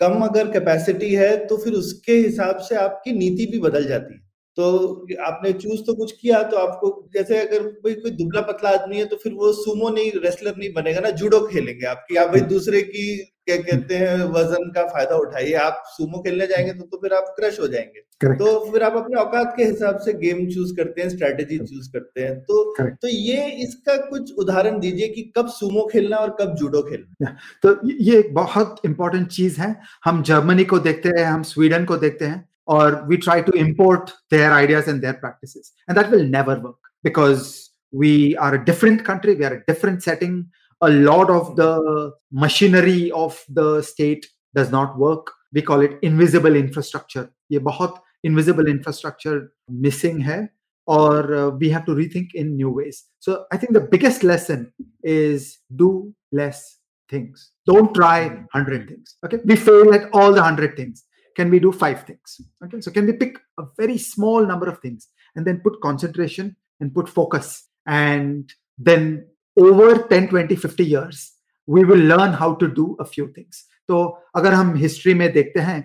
कम अगर कैपेसिटी है तो फिर उसके हिसाब से आपकी नीति भी बदल जाती है। तो आपने चूज़ तो कुछ किया तो आपको जैसे अगर कोई कोई दुबला पतला आदमी है तो फिर वो सुमो नहीं रेसलर नहीं बनेगा ना जूडो खेलेंगे आपकी आप भाई दूसरे की क्या कहते हैं वज़न का फ़ायदा उठाइए आप सुमो खेलने जाएँगे तो, तो फिर आप क्रश हो जाएँगे। Correct. तो फिर आप अपने औकात के हिसाब से गेम चूज़ करते हैं स्ट्रेटेजी चूज़ करते हैं तो Correct. तो ये इसका कुछ उदाहरण दीजिए कि कब सुमो खेलना और कब जूडो खेलना। तो ये एक बहुत इंपॉर्टेंट चीज़ है। हम जर्मनी को देखते हैं हम स्वीडन को देखते हैं। और we try to import their ideas and there practices and that will never work because we are a different country we are a different setting a lot of the machinery of the state does not work we call it invisible infrastructure ye bahut invisible infrastructure missing hai or uh, we have to rethink in new ways so i think the biggest lesson is do less things don't try 100 things okay we fail at all the 100 things can we do five things okay so can we pick a very small number of things and then put concentration and put focus and then over 10 20 50 years we will learn how to do a few things तो अगर हम history में देखते हैं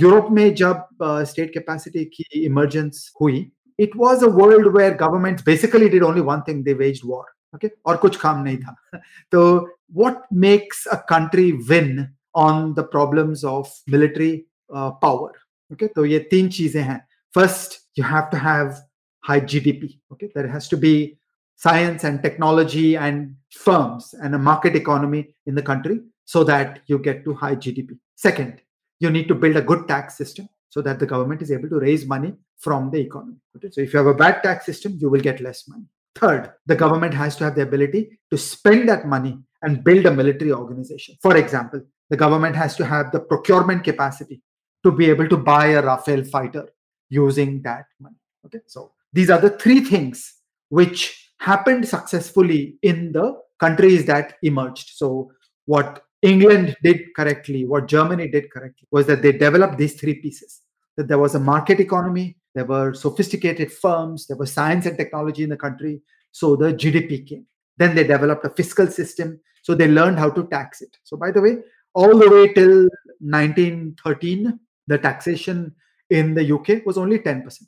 Europe में जब state capacity की emergence हुई it was a world where government basically did only one thing they वेज्ड war okay और कुछ काम नहीं था तो what makes a country win on the problems of military power okay तो ये तीन चीजें हैं first you have to have high GDP okay there has to be science and technology and firms and a market economy in the country so that you get to high GDP. Second, you need to build a good tax system so that the government is able to raise money from the economy. Okay? So if you have a bad tax system, you will get less money. Third, the government has to have the ability to spend that money and build a military organization. For example, the government has to have the procurement capacity to be able to buy a Rafale fighter using that money. Okay, so these are the three things which happened successfully in the countries that emerged. So, what England did correctly, what Germany did correctly, was that they developed these three pieces that there was a market economy, there were sophisticated firms, there was science and technology in the country. So, the GDP came. Then they developed a fiscal system. So, they learned how to tax it. So, by the way, all the way till 1913, the taxation in the UK was only 10%.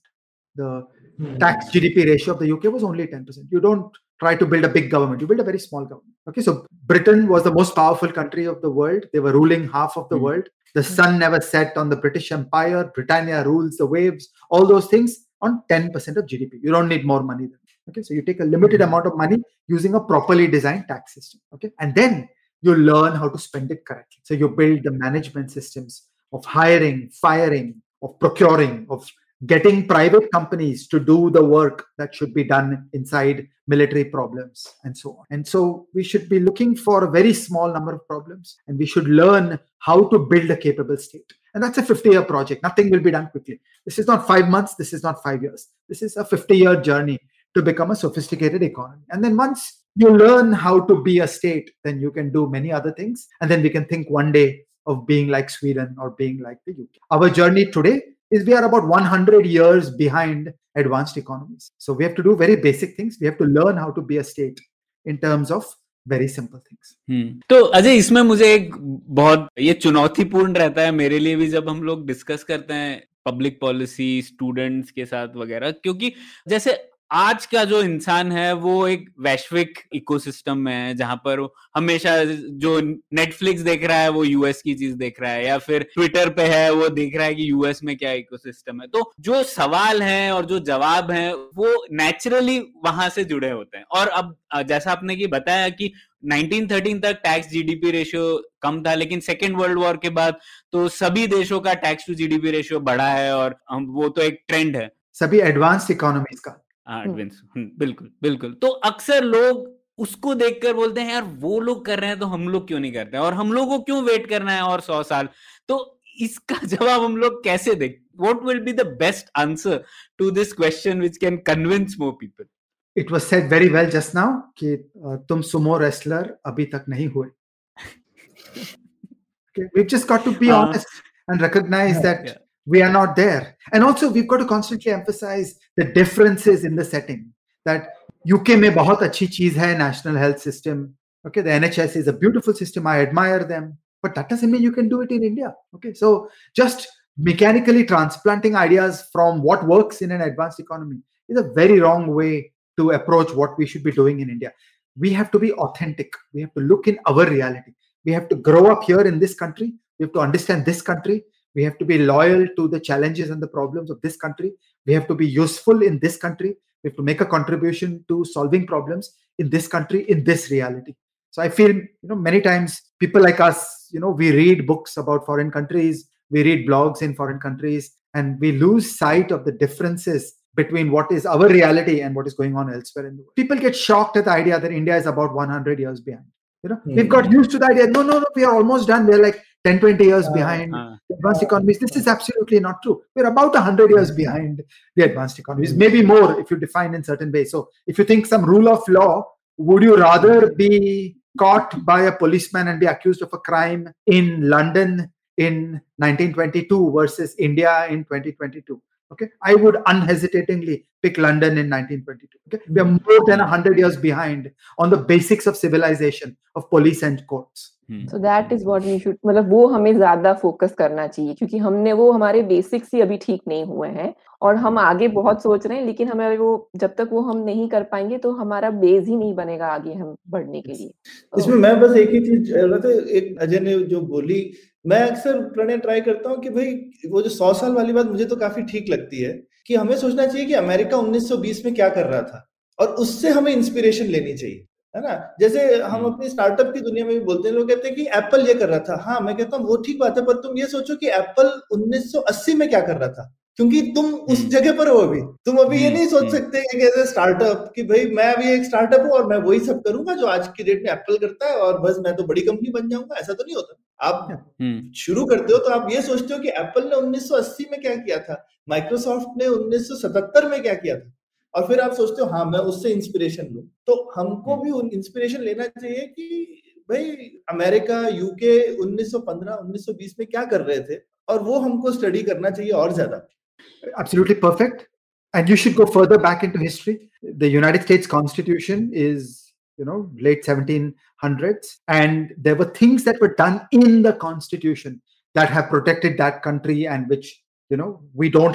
The Hmm. tax GDP ratio of the UK was only 10%. You don't try to build a big government, you build a very small government. Okay, so Britain was the most powerful country of the world. They were ruling half of the mm. world. The hmm. sun never set on the British Empire. Britannia rules the waves, all those things on 10% of GDP. You don't need more money than Okay, so you take a limited mm. amount of money using a properly designed tax system. Okay, and then you learn how to spend it correctly. So you build the management systems of hiring, firing, of procuring, of getting private companies to do the work that should be done inside military problems and so on. And so we should be looking for a very small number of problems and we should learn how to build a capable state. And that's a 50 year project. Nothing will be done quickly. This is not five months. This is not five years. This is a 50 year journey to become a sophisticated economy. And then once you learn how to be a state, then you can do many other things. And then we can think one day of being like Sweden or being like the UK. Our journey today is we are about 100 years behind advanced economies. So we have to do very basic things. We have to learn how to be a state in terms of very simple things तो अजय इसमें मुझे एक बहुत ये चुनौतीपूर्ण रहता है मेरे लिए भी जब हम लोग डिस्कस करते हैं पब्लिक पॉलिसी स्टूडेंट्स के साथ वगैरह क्योंकि जैसे आज का जो इंसान है, वो एक वैश्विक इकोसिस्टम में है, जहाँ पर हमेशा जो नेटफ्लिक्स देख रहा है, वो यूएस की चीज़ देख रहा है, या फिर ट्विटर पे है, वो देख रहा है कि यूएस में क्या इकोसिस्टम है। तो जो सवाल है और जो जवाब है, वो नेचुरली वहाँ से जुड़े होते हैं। और अब जैसा आपने की बताया कि 1913 तक टैक्स जीडीपी रेशियो कम था, लेकिन सेकेंड वर्ल्ड वॉर के बाद तो सभी देशों का टैक्स टू जीडीपी रेशियो बढ़ा है और वो तो एक ट्रेंड है। सभी एडवांस इकोनॉमीज का। Advance hmm. हम्म, बिल्कुल बिल्कुल। तो अक्सर लोग उसको देखकर बोलते हैं यार वो लोग कर रहे हैं तो हम लोग क्यों नहीं करते और हम लोगों को क्यों वेट करना है और सौ साल? तो इसका <laughs> जवाब हम लोग कैसे दे? What will be the best answer to this question which can convince more people it was said very well just now कि तुम सुमो रेस्लर अभी तक नहीं हुए. Just got to be honest and recognise that recognize yeah, that yeah. we are not there and also we've got to constantly emphasize the differences in the setting that uk में बहुत अच्छी चीज है national health system okay the nhs is a beautiful system i admire them but that doesn't mean you can do it in india okay so just mechanically transplanting ideas from what works in an advanced economy is a very wrong way to approach what we should be doing in India. We have to be authentic. We have to look in our reality. We have to grow up here in this country. We have to understand this country. we have to be loyal to the challenges and the problems of this country. We have to be useful in this country. We have to make a contribution to solving problems in this country, in this reality. So I feel, you know, many times people like us, you know, we read books about foreign countries, we read blogs in foreign countries, and we lose sight of the differences between what is our reality and what is going on elsewhere in the world. People get shocked at the idea that India is about 100 years behind. You know, mm-hmm. we've got used to the idea. No, no, no, we are almost done. We're like 10, 20 years uh, behind uh, advanced economies. This is absolutely not true. We're about 100 years behind the advanced economies, maybe more if you define in certain ways. So, if you think some rule of law, would you rather be caught by a policeman and be accused of a crime in London in 1922 versus India in 2022? okay i would unhesitatingly pick london in 1922 okay we are more than 100 years behind on the basics of civilization of police and courts so that is what we should मतलब वो हमें ज़्यादा focus करना चाहिए क्योंकि हमने वो हमारे बेसिक्स ही अभी ठीक नहीं हुए हैं और हम आगे बहुत सोच रहे हैं लेकिन हमें वो जब तक वो हम नहीं कर पाएँगे तो हमारा बेस ही नहीं बनेगा आगे हम बढ़ने के लिए। इसमें मैं बस एक ही चीज़ एक अजय ने जो बोली मैं अक्सर प्रणय ट्राई करता हूँ कि भाई वो जो सौ साल वाली बात मुझे तो काफ़ी ठीक लगती है कि हमें सोचना चाहिए कि अमेरिका 1920 में क्या कर रहा था और उससे हमें इंस्पिरेशन लेनी चाहिए। है ना? जैसे हम हम्म। अपनी स्टार्टअप की दुनिया में भी बोलते हैं लोग कहते हैं कि एप्पल ये कर रहा था। हाँ मैं कहता हूँ वो ठीक बात है पर तुम ये सोचो कि एप्पल 1980 में क्या कर रहा था? क्योंकि तुम उस हम्म। जगह पर हो अभी। तुम अभी ये हम्म, नहीं सोच सकते कि एज स्टार्टअप कि भाई मैं अभी एक स्टार्टअप हूँ और मैं वही सब करूँगा जो आज की डेट में एप्पल करता है और बस मैं तो बड़ी कंपनी बन जाऊँगा। ऐसा तो नहीं होता। आप शुरू करते हो तो आप ये सोचते हो कि एप्पल ने 1980 में क्या किया था? माइक्रोसॉफ्ट ने 1977 में क्या किया था? और फिर आप सोचते हो हाँ मैं उससे इंस्पिरेशन लू। तो हमको भी उन इंस्पिरेशन लेना चाहिए कि भाई अमेरिका यूके 1915 1920 में क्या कर रहे थे? और वो हमको स्टडी करना चाहिए और ज़्यादा। Absolutely perfect and you should go further back into history the United States constitution is you know late 1700s and there were things that were done in the constitution that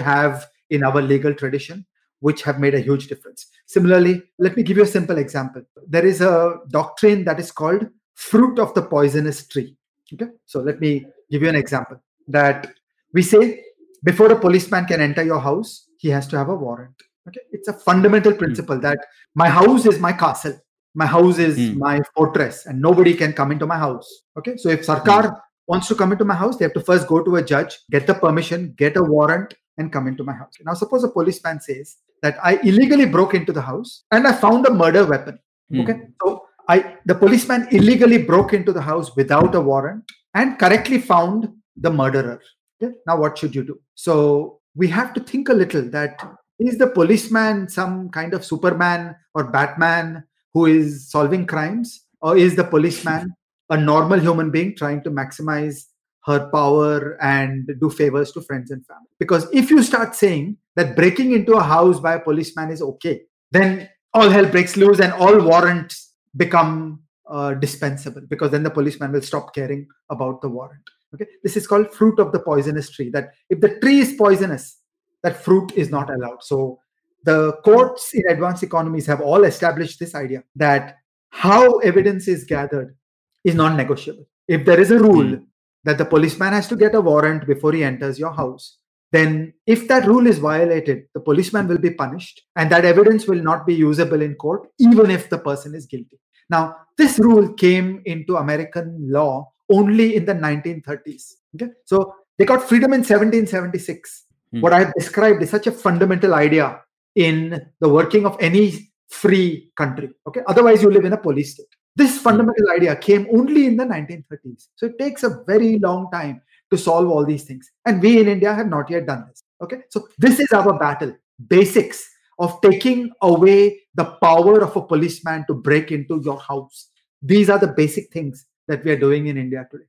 have in our legal tradition which have made a huge difference. Similarly, let me give you a simple example. There is a doctrine that is called fruit of the poisonous tree. Okay, so let me give you an example that we say before a policeman can enter your house, he has to have a warrant. Okay, it's a fundamental hmm. principle mm. that my house is my castle, my house is mm. my fortress, and nobody can come into my house. Okay, so if Sarkar mm. wants to come into my house, they have to first go to a judge, get the permission, get a warrant, and come into my house. Now, suppose a policeman says, that I illegally broke into the house and I found a murder weapon. Mm. Okay. So I the policeman illegally broke into the house without a warrant and correctly found the murderer. Okay. Now what should you do? So we have to think a little that is the policeman some kind of Superman or Batman who is solving crimes? Or is the policeman a normal human being trying to maximize her power and do favors to friends and family. Because if you start saying that breaking into a house by a policeman is okay, then all hell breaks loose and all warrants become uh, dispensable because then the policeman will stop caring about the warrant. Okay, this is called fruit of the poisonous tree. That if the tree is poisonous, that fruit is not allowed. So the courts in advanced economies have all established this idea that how evidence is gathered is non negotiable. If there is a rule mm. That the policeman has to get a warrant before he enters your house, then if that rule is violated, the policeman will be punished and that evidence will not be usable in court, even if the person is guilty. Now, this rule came into American law only in the 1930s. Okay, so they got freedom in 1776. Hmm. What I have described is such a fundamental idea in the working of any free country. Okay, otherwise you live in a police state. This hmm. fundamental idea came only in the 1930s. So it takes a very long time to solve all these things. And we in India have not yet done this. Okay, so this is our battle basics of taking away the power of a policeman to break into your house. These are the basic things that we are doing in India today.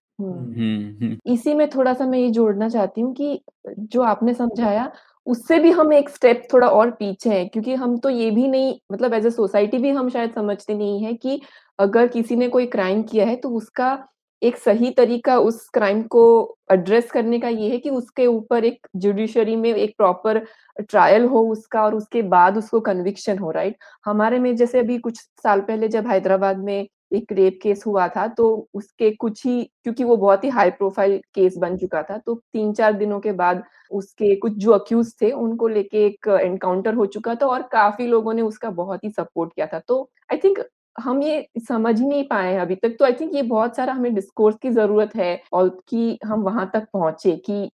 इसी में थोड़ा सा मैं ये जोड़ना चाहती हूँ कि जो आपने समझाया उससे भी हम एक स्टेप थोड़ा और पीछे हैं क्योंकि हम तो ये भी नहीं मतलब एज ए सोसाइटी भी हम शायद समझते नहीं है कि अगर किसी ने कोई क्राइम किया है तो उसका एक सही तरीका उस क्राइम को एड्रेस करने का ये है कि उसके ऊपर एक जुडिशरी में एक प्रॉपर ट्रायल हो उसका और उसके बाद उसको कन्विक्शन हो, राइट? हमारे में जैसे अभी कुछ साल पहले जब हैदराबाद में एक रेप केस हुआ था तो उसके कुछ ही, क्योंकि वो बहुत ही हाई प्रोफ़ाइल केस बन चुका था तो तीन चार दिनों के बाद उसके कुछ जो अक्यूज थे, उनको लेके एक एनकाउंटर हो चुका था और काफ़ी लोगों ने उसका बहुत ही सपोर्ट किया था। तो आई थिंक हम ये समझ ही नहीं पाए अभी तक। तो आई थिंक ये बहुत सारा हमें डिस्कोर्स की ज़रूरत है और कि हम वहाँ तक पहुँचे कि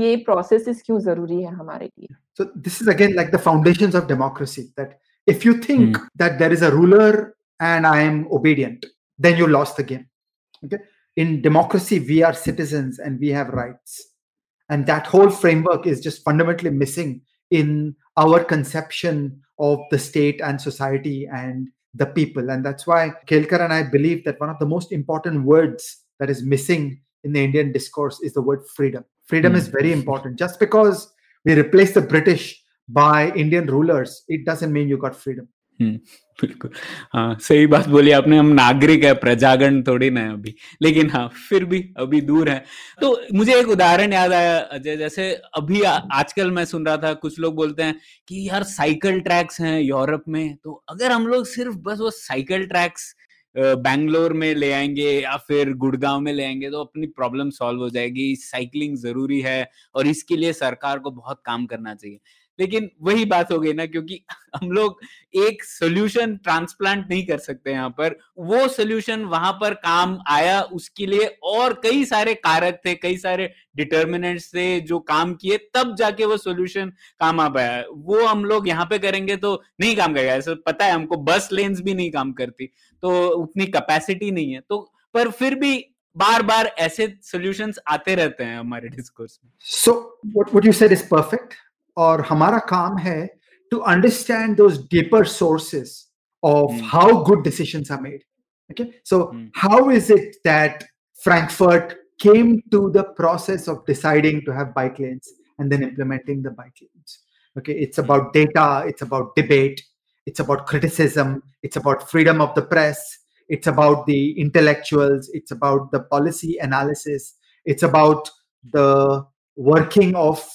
ये प्रोसेस क्यों ज़रूरी है हमारे लिए। So this is again like the foundation of democracy that if you think that there is a ruler and I am obedient then you lost the game in democracy we are citizen and we have rights and that whole framework is just fundamentally missing in our conception of the state and society and the people. And that's why Kelkar and I believe that one of the most important words that is missing in the Indian discourse is the word freedom. Freedom mm. is very important. Just because we replace the British by Indian rulers, it doesn't mean you got freedom. Hmm, बिल्कुल। हाँ सही बात बोली आपने हम नागरिक है प्रजागण थोड़ी ना है अभी। लेकिन हाँ फिर भी अभी दूर है। तो मुझे एक उदाहरण याद आया अजय जैसे अभी आ, आजकल मैं सुन रहा था कुछ लोग बोलते हैं कि यार साइकिल ट्रैक्स हैं यूरोप में तो अगर हम लोग सिर्फ़ बस वो साइकिल ट्रैक्स बैंगलोर में ले आएँगे या फिर गुड़गांव में ले आएँगे तो अपनी प्रॉब्लम सॉल्व हो जाएगी साइकिलिंग ज़रूरी है और इसके लिए सरकार को बहुत काम करना चाहिए। लेकिन वही बात हो गई ना, क्योंकि <laughs> हम लोग एक सोल्यूशन ट्रांसप्लांट नहीं कर सकते यहाँ पर। वो सोल्यूशन वहाँ पर काम आया, उसके लिए और कई सारे कारक थे, कई सारे डिटर्मिनेंट्स थे जो काम किए, तब जाके वो सोल्यूशन काम आ पाया। वो हम लोग यहाँ पे करेंगे तो नहीं काम करेगा। ऐसा पता है, हमको बस लेन्स भी नहीं काम करती तो उतनी कैपेसिटी नहीं है। तो पर फिर भी बार बार ऐसे सॉल्यूशंस आते रहते हैं हमारे डिस्कोर्स में। So what you said is perfect और हमारा काम है to understand those deeper sources of mm. how good decisions are made okay so mm. how is it that frankfurt came to the process of deciding to have bike lanes and then implementing the bike lanes okay it's about data it's about debate it's about criticism it's about freedom of the press it's about the intellectuals it's about the policy analysis it's about the working of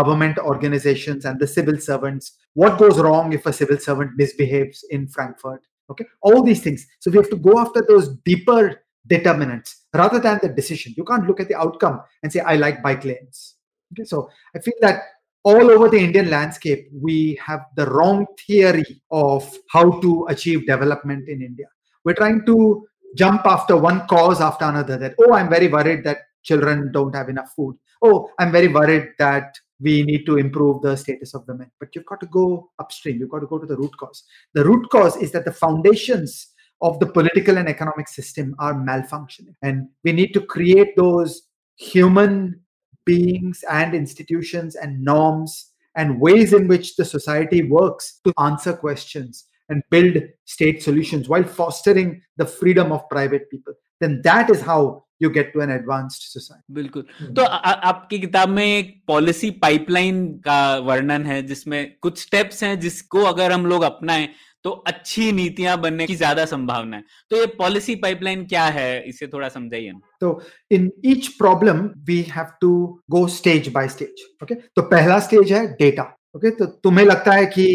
government organizations and the civil servants. What goes wrong if a civil servant misbehaves in frankfurt? Okay all these things. So we have to go after those deeper determinants rather than the decision. You can't look at the outcome and say i like bike lanes. Okay so i feel that all over the indian landscape we have the wrong theory of how to achieve development in india. We're trying to jump after one cause after another that oh i'm very worried that children don't have enough food. Oh i'm very worried that we need to improve the status of the men. But you've got to go upstream. You've got to go to the root cause. The root cause is that the foundations of the political and economic system are malfunctioning. And we need to create those human beings and institutions and norms and ways in which the society works to answer questions and build state solutions while fostering the freedom of private people. Then that is how you get to an advanced society बिल्कुल। Hmm. तो आ, आपकी किताब में एक policy pipeline का वर्णन है जिसमें कुछ स्टेप्स हैं जिसको अगर हम लोग अपनाएँ तो अच्छी नीतियाँ बनने की ज़्यादा संभावना है। तो ये पॉलिसी पाइपलाइन क्या है इसे थोड़ा समझाइए तो in each problem we have to go stage by stage okay तो पहला स्टेज है डेटा ओके तो तुम्हें लगता है कि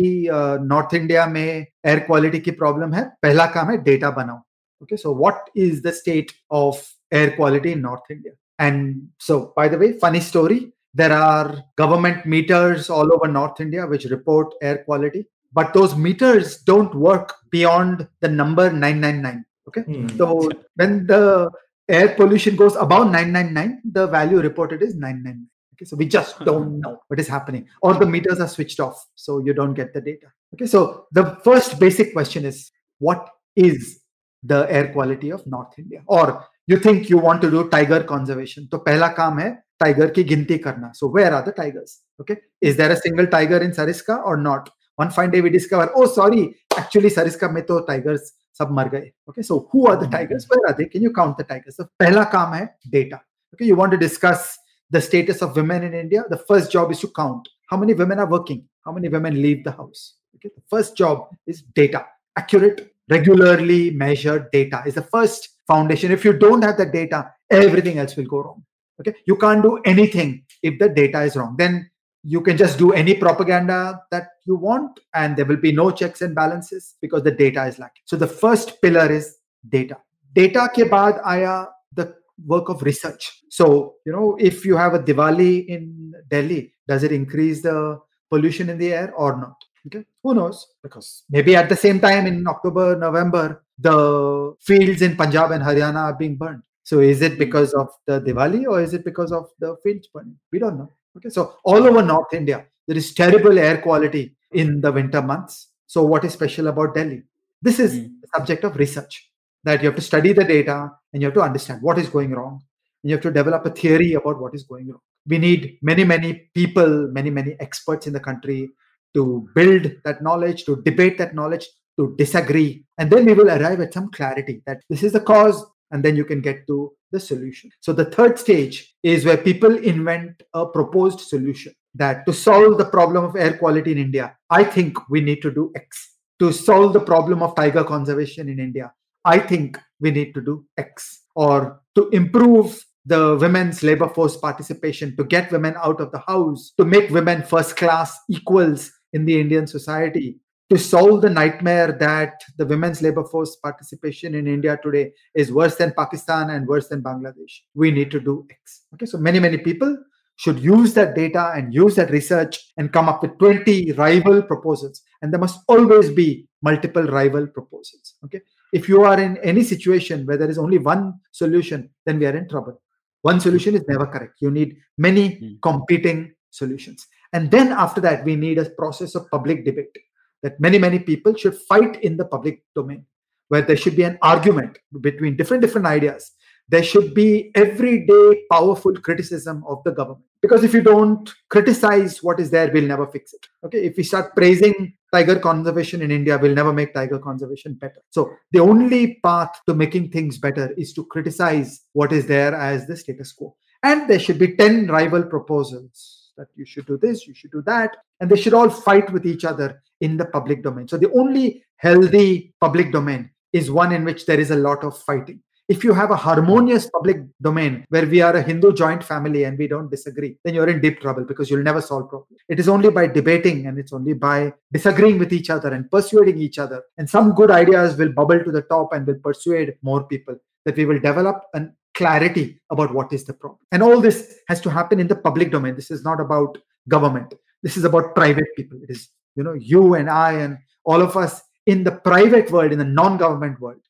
नॉर्थ इंडिया में एयर क्वालिटी की प्रॉब्लम है पहला काम है डेटा बनाओ okay so what is the state of air quality in North India. And so, by the way, funny story there are government meters all over North India which report air quality, but those meters don't work beyond the number 999. Okay. Mm. So, when the air pollution goes above 999, the value reported is 999. Okay, so we just hmm. don't know what is happening, or the meters are switched off, so you don't get the data. Okay, so the first basic question is what is the air quality of North India, or you think you want to do tiger conservation. तो पहला काम है tiger की गिनती करना. So where are the tigers? Okay, is there a single tiger in Sariska or not? One fine day we discover, oh sorry, actually Sariska में तो tigers सब मर गए. Okay, so who are the tigers? Where are they? Can you count the tigers? So पहला काम है data. Okay, you want to discuss the status of women in India, the first job is to count how many women are working, how many women leave the house. Okay, the first job is data, accurate, regularly measured data is the first foundation. If you don't have the data, everything else will go wrong. Okay, you can't do anything if the data is wrong. Then you can just do any propaganda that you want, and there will be no checks and balances because the data is lacking. So the first pillar is data. Data ke baad aaya the work of research. So, you know, if you have a Diwali in Delhi, does it increase the pollution in the air or not? Okay, who knows? Because maybe at the same time in October, November, the fields in Punjab and Haryana are being burned. So, is it because of the Diwali or is it because of the fields burning? We don't know. Okay, so all over North India, there is terrible air quality in the winter months. So, what is special about Delhi? This is mm. the subject of research that you have to study the data and you have to understand what is going wrong. And you have to develop a theory about what is going wrong. We need many, many people, many, many experts in the country to build that knowledge, to debate that knowledge, to disagree. And then we will arrive at some clarity that this is the cause, and then you can get to the solution. So the third stage is where people invent a proposed solution that to solve the problem of air quality in India, I think we need to do X. To solve the problem of tiger conservation in India, I think we need to do X. Or to improve the women's labor force participation, to get women out of the house, to make women first class equals in the Indian society, to solve the nightmare that the women's labor force participation in India today is worse than Pakistan and worse than Bangladesh. We need to do X. Okay, so many, many people should use that data and use that research and come up with 20 rival proposals. And there must always be multiple rival proposals. Okay, if you are in any situation where there is only one solution, then we are in trouble. One solution is never correct. You need many hmm. competing solutions. And then after that, we need a process of public debate that many, many people should fight in the public domain, where there should be an argument between different, different ideas. There should be everyday powerful criticism of the government. Because if you don't criticize what is there we'll never fix it. Okay? If we start praising tiger conservation in india we'll never make tiger conservation better. So the only path to making things better is to criticize what is there as the status quo. And there should be 10 rival proposals that you should do this you should do that and they should all fight with each other in the public domain so the only healthy public domain is one in which there is a lot of fighting if you have a harmonious public domain where we are a Hindu joint family and we don't disagree, then you're in deep trouble because you'll never solve problems. It is only by debating and it's only by disagreeing with each other and persuading each other. And some good ideas will bubble to the top and will persuade more people that we will develop an clarity about what is the problem. And all this has to happen in the public domain. This is not about government. This is about private people. It is, you know, you and I and all of us in the private world, in the non-government world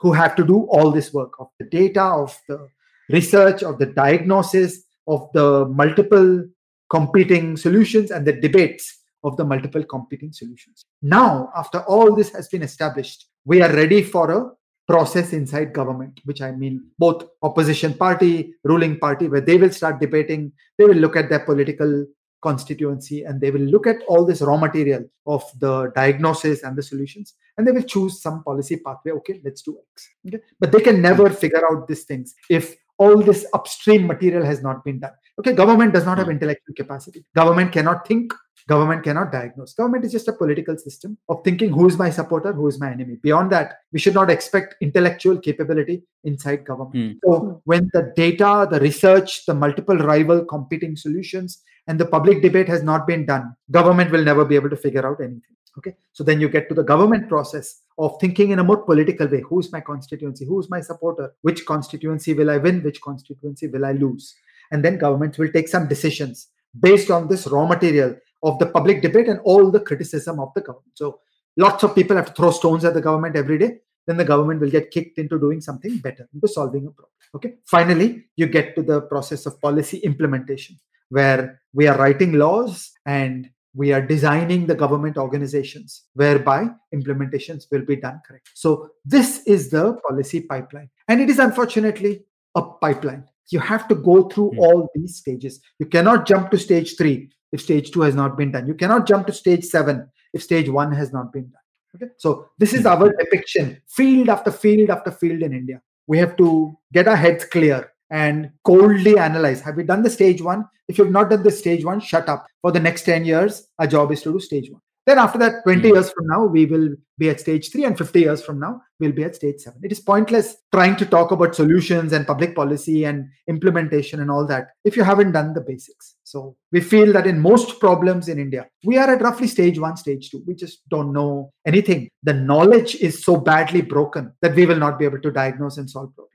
who have to do all this work of the data, of the research, of the diagnosis, of the multiple competing solutions and the debates of the multiple competing solutions. Now, after all this has been established, we are ready for a process inside government, which I mean both opposition party, ruling party, where they will start debating, they will look at their political constituency and they will look at all this raw material of the diagnosis and the solutions and they will choose some policy pathway okay let's do x okay? But they can never hmm. figure out these things if all this upstream material has not been done. Okay government does not have hmm. intellectual capacity. Government cannot think government cannot diagnose government is just a political system of thinking who is my supporter who is my enemy beyond that we should not expect intellectual capability inside government mm. so when the data the research the multiple rival competing solutions and the public debate has not been done, government will never be able to figure out anything. Okay. So then you get to the government process of thinking in a more political way. Who's my constituency? Who's my supporter? Which constituency will I win? Which constituency will I lose? And then governments will take some decisions based on this raw material of the public debate and all the criticism of the government. So lots of people have to throw stones at the government every day. Then the government will get kicked into doing something better, into solving a problem. Okay. Finally, you get to the process of policy implementation, where we are writing laws and we are designing the government organizations whereby implementations will be done correct. So this is the policy pipeline. And it is unfortunately a pipeline. You have to go through mm-hmm. all these stages. You cannot jump to stage three if stage two has not been done. You cannot jump to stage seven if stage one has not been done. Okay. So this is hmm. our depiction, field after field after field in India. We have to get our heads clear and coldly analyze have we done the stage one if you've not done the stage one shut up for the next 10 years our job is to do stage one then after that 20 mm. years from now we will be at stage 3 and 50 years from now we'll be at stage 7 it is pointless trying to talk about solutions and public policy and implementation and all that if you haven't done the basics. So we feel that in most problems in india we are at roughly stage 1 stage 2 we just don't know anything. The knowledge is so badly broken that we will not be able to diagnose and solve problems.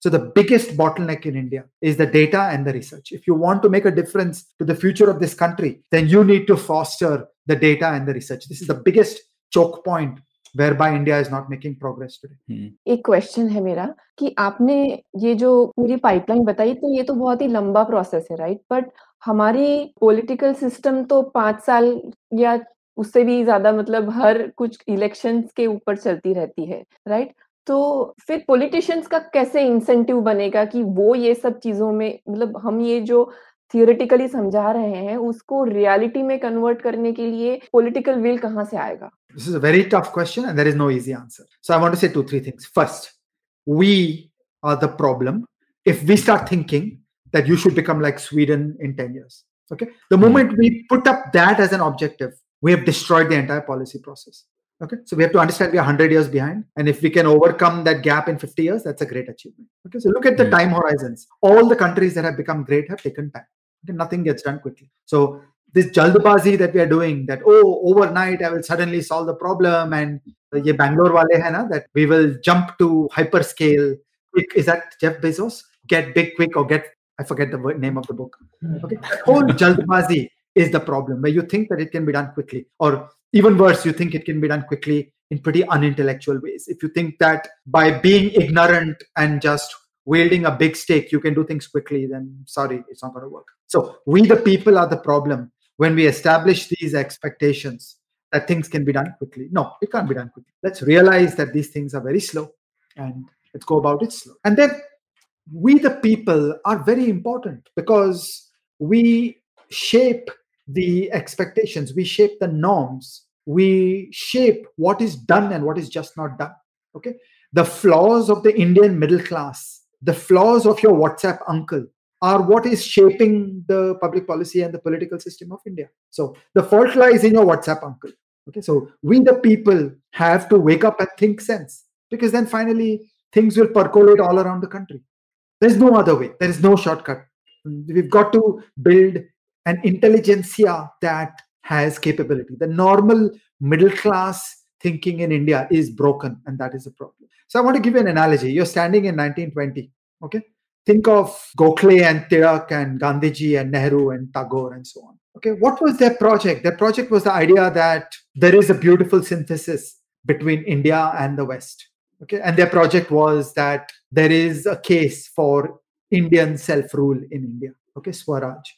So the biggest bottleneck in India is the data and the research. If you want to make a difference to the future of this country, then you need to foster the data and the research. This is the biggest choke point whereby India is not making progress today. Hmm. एक question है मेरा कि आपने ये जो पूरी pipeline बताई तो ये तो बहुत ही लंबा प्रोसेस है राइट बट हमारी पॉलिटिकल सिस्टम तो पाँच साल या उससे भी ज़्यादा मतलब हर कुछ इलेक्शंस के ऊपर चलती रहती है राइट तो फिर पॉलिटिशियंस का कैसे इंसेंटिव बनेगा कि वो ये सब चीज़ों में मतलब हम ये जो थियोरेटिकली समझा रहे हैं उसको रियलिटी में कन्वर्ट करने के लिए पॉलिटिकल विल कहाँ से आएगा This is a very tough question and there is no easy answer. So I want to say two, three things. First, we are the problem if we start thinking that you should become like Sweden in 10 years. Okay. The moment we put up that as an objective, we have destroyed the entire policy process. Okay, so we have to understand we are 100 years behind. And if we can overcome that gap in 50 years, that's a great achievement. Okay, so look at the hmm. time horizons. All the countries that have become great have taken time. Nothing gets done quickly. So this jaldabazi that we are doing, that oh, overnight I will suddenly solve the problem, and ye Bangalore wale hai na, that we will jump to hyperscale. Is that Jeff Bezos? Get big quick or get I forget the name of the book. Hmm. Okay, that whole jaldabazi is the problem where you think that it can be done quickly or even worse, you think it can be done quickly in pretty unintellectual ways. If you think that by being ignorant and just wielding a big stake, you can do things quickly, then sorry, it's not going to work. So we, the people, are the problem when we establish these expectations that things can be done quickly. No, it can't be done quickly. Let's realize that these things are very slow and let's go about it slow. And then we, the people, are very important because we shape the expectations, we shape the norms, we shape what is done and what is just not done. Okay. The flaws of the Indian middle class, the flaws of your WhatsApp uncle are what is shaping the public policy and the political system of India. So the fault lies in your WhatsApp uncle. Okay. So we, the people, have to wake up and think sense because then finally things will percolate all around the country. There's no other way. There is no shortcut. We've got to build an intelligentsia that has capability. The normal middle class thinking in India is broken, and that is a problem. So I want to give you an analogy. You're standing in 1920, okay? Think of Gokhale and Tilak and Gandhiji and Nehru and Tagore and so on. Okay, what was their project? Their project was the idea that there is a beautiful synthesis between India and the West. Okay, and their project was that there is a case for Indian self rule in India. Okay, Swaraj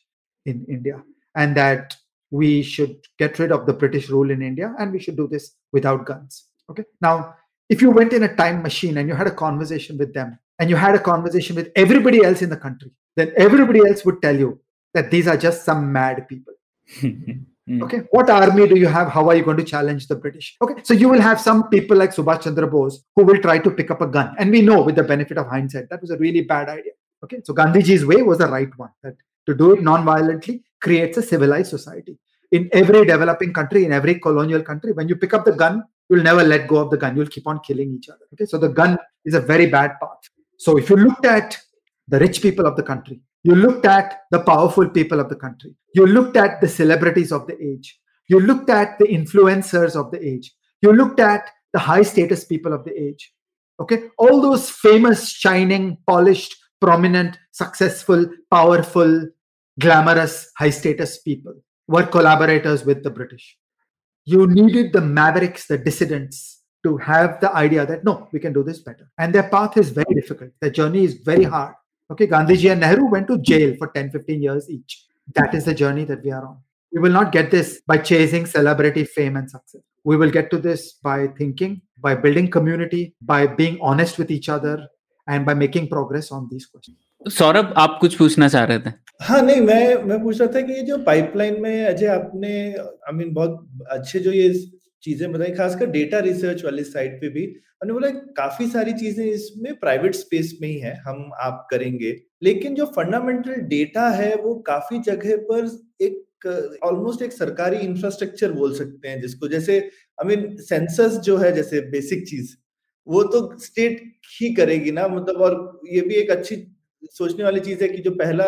in India, and that we should get rid of the British rule in India and we should do this without guns. Okay. Now, if you went in a time machine and you had a conversation with them and you had a conversation with everybody else in the country, then everybody else would tell you that these are just some mad people. <laughs> Hmm. okay? What army do you have? How are you going to challenge the british? Okay? So you will have some people like subhash chandra bose who will try to pick up a gun. And we know with the benefit of hindsight that was a really bad idea. Okay? So gandhiji's way was the right one that to do it non-violently creates a civilized society. In every developing country, in every colonial country, when you pick up the gun, you'll never let go of the gun. You'll keep on killing each other. Okay, so the gun is a very bad path. So if you looked at the rich people of the country, You looked at the powerful people of the country. You looked at the celebrities of the age. You looked at the influencers of the age. You looked at the high status people of the age. Okay. All those famous, shining, polished, prominent, successful, powerful, glamorous, high status people were collaborators with the British. You needed the mavericks, the dissidents, to have the idea that no, we can do this better. And their path is very difficult. Their journey is very hard. Okay, Gandhiji and Nehru went to jail for 10, 15 years each. That is the journey that we are on. We will not get this by chasing celebrity fame and success. We will get to this by thinking, by building community, by being honest with each other, and by making progress on these questions. Saurabh, आप कुछ पूछना चाह रहे थे? हाँ नहीं, मैं मैं पूछ रहा था कि ये जो पाइपलाइन में अजय, आपने आई मीन बहुत अच्छे जो ये चीज़ें बताई, खासकर डेटा रिसर्च वाली साइड पे भी मैंने बोला काफ़ी सारी चीज़ें इसमें प्राइवेट स्पेस में ही है, हम, आप करेंगे। लेकिन जो फंडामेंटल डेटा है, वो काफ़ी जगह पर एक ऑलमोस्ट एक सरकारी इंफ्रास्ट्रक्चर बोल सकते हैं जिसको, जैसे आई मीन सेंसस जो है, जैसे बेसिक चीज़, वो तो स्टेट ही करेगी ना मतलब और ये भी एक अच्छी सोचने वाली चीज़ है कि जो पहला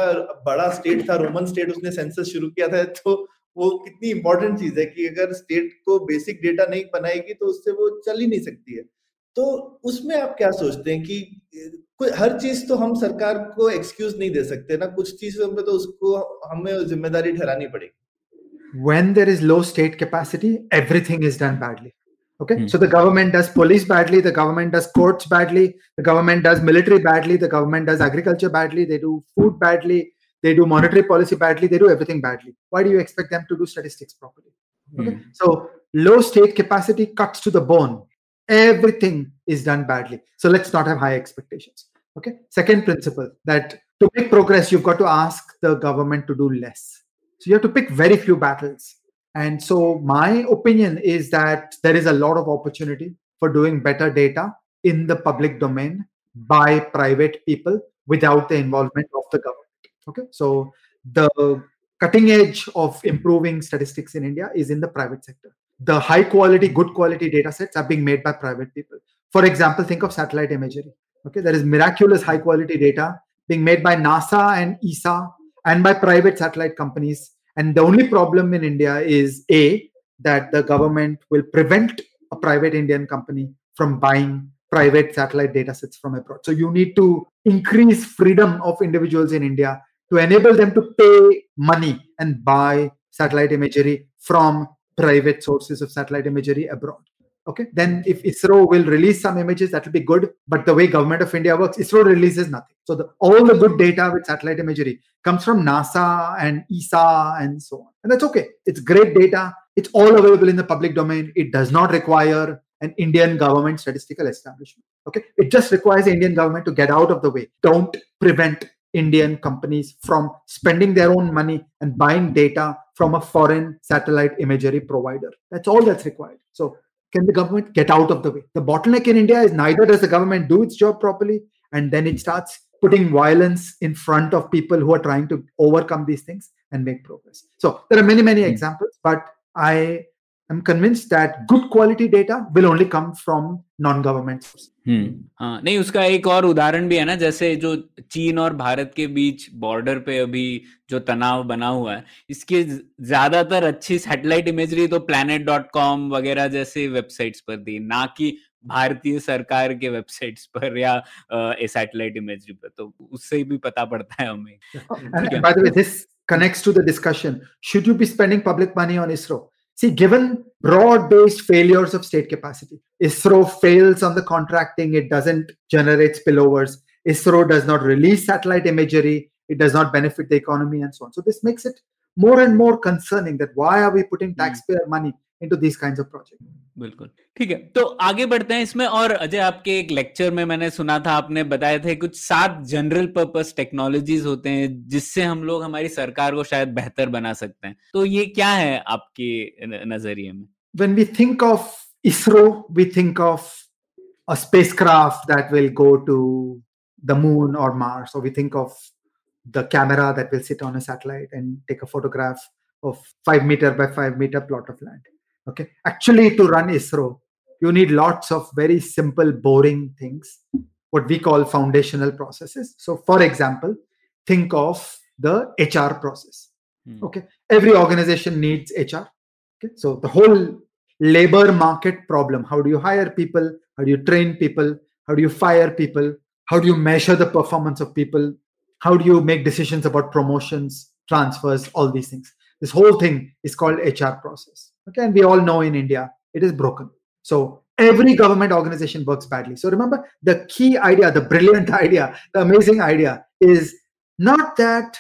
बड़ा स्टेट था रोमन स्टेट उसने सेंसस शुरू किया था तो वो कितनी इंपॉर्टेंट चीज़ है कि अगर स्टेट को बेसिक डेटा नहीं बनाएगी तो उससे वो चल ही नहीं सकती है। तो उसमें आप क्या सोचते हैं कि, कोई हर चीज़ तो हम सरकार को एक्सक्यूज नहीं दे सकते ना, कुछ चीज़ों पे तो उसको हमें ज़िम्मेदारी ठहरानी पड़ेगी। When there is low state capacity, everything is done badly okay? Hmm. so the government does police badly the government does courts badly the government does military badly the government does agriculture badly they do food badly they do monetary policy badly they do everything badly. Why do you expect them to do statistics properly? Okay? mm. so low state capacity cuts to the bone. Everything is done badly. So let's not have high expectations. Okay? Second principle that to make progress you've got to ask the government to do less. So you have to pick very few battles and so my opinion is that there is a lot of opportunity for doing better data in the public domain by private people without the involvement of the government Okay, so the cutting edge of improving statistics in India is in the private sector. The high quality, good quality data sets are being made by private people. For example, think of satellite imagery. Okay, there is miraculous high quality data being made by NASA and ESA and by private satellite companies. And the only problem in India is A, that the government will prevent a private Indian company from buying private satellite data sets from abroad. So you need to increase freedom of individuals in India to enable them to pay money and buy satellite imagery from private sources of satellite imagery abroad okay then if isro will release some images that will be good. But the way government of india works isro releases nothing. So the, all the good data with satellite imagery comes from nasa and esa and so on. And that's okay. It's great data. It's all available in the public domain. It does not require an indian government statistical establishment. Okay? It just requires the indian government to get out of the way. Don't prevent Indian companies from spending their own money and buying data from a foreign satellite imagery provider. That's all that's required. So, can the government get out of the way? The bottleneck in India is neither does the government do its job properly, and then it starts putting violence in front of people who are trying to overcome these things and make progress. So, there are many, many mm-hmm. examples, but I I'm convinced that good quality data will only come from non-government sources. हम्म हाँ नहीं उसका एक और उदाहरण भी है ना जैसे जो चीन और भारत के बीच बॉर्डर पे अभी जो तनाव बना हुआ है इसके ज़्यादातर अच्छी सैटेलाइट इमेजरी तो प्लैनेट डॉट कॉम वगैरह जैसे वेबसाइट्स पर दी ना कि भारतीय सरकार के वेबसाइट्स पर या सैटेलाइट इमेजरी पर तो उससे भी पता पड़ता है हमें By the way, this connects to the discussion. Should you be spending public money on ISRO? See, given broad based failures of state capacity, ISRO fails on the contracting, it doesn't generate spillovers. ISRO does not release satellite imagery, it does not benefit the economy, and so on. So, this makes it more and more concerning that why are we putting hmm. taxpayer money into these kinds of projects. बिल्कुल। ठीक है तो आगे बढ़ते हैं इसमें और अजय आपके एक लेक्चर में मैंने सुना था आपने बताया थे कुछ सात जनरल पर्पस टेक्नोलॉजीज़ होते हैं जिससे हम लोग हमारी सरकार को शायद बेहतर बना सकते हैं। तो ये क्या है आपके नज़रिए में? When we think of ISRO we think of a spacecraft that will go to the moon और मार्स और we think of the camera that will sit on satellite and take a photograph of five metre by five metre plot of land okay actually to run isro you need lots of very simple boring things what we call foundational processes so for example think of the HR process. Mm. Okay, every organization needs HR. Okay, so the whole labor market problem how do you hire people? How do you train people? How do you fire people? How do you measure the performance of people? How do you make decisions about promotions, transfers, all these things? This whole thing is called HR process. Okay, and we all know in India it is broken. So every government organization works badly. So remember, the key idea, the brilliant <laughs> idea, the amazing idea is not that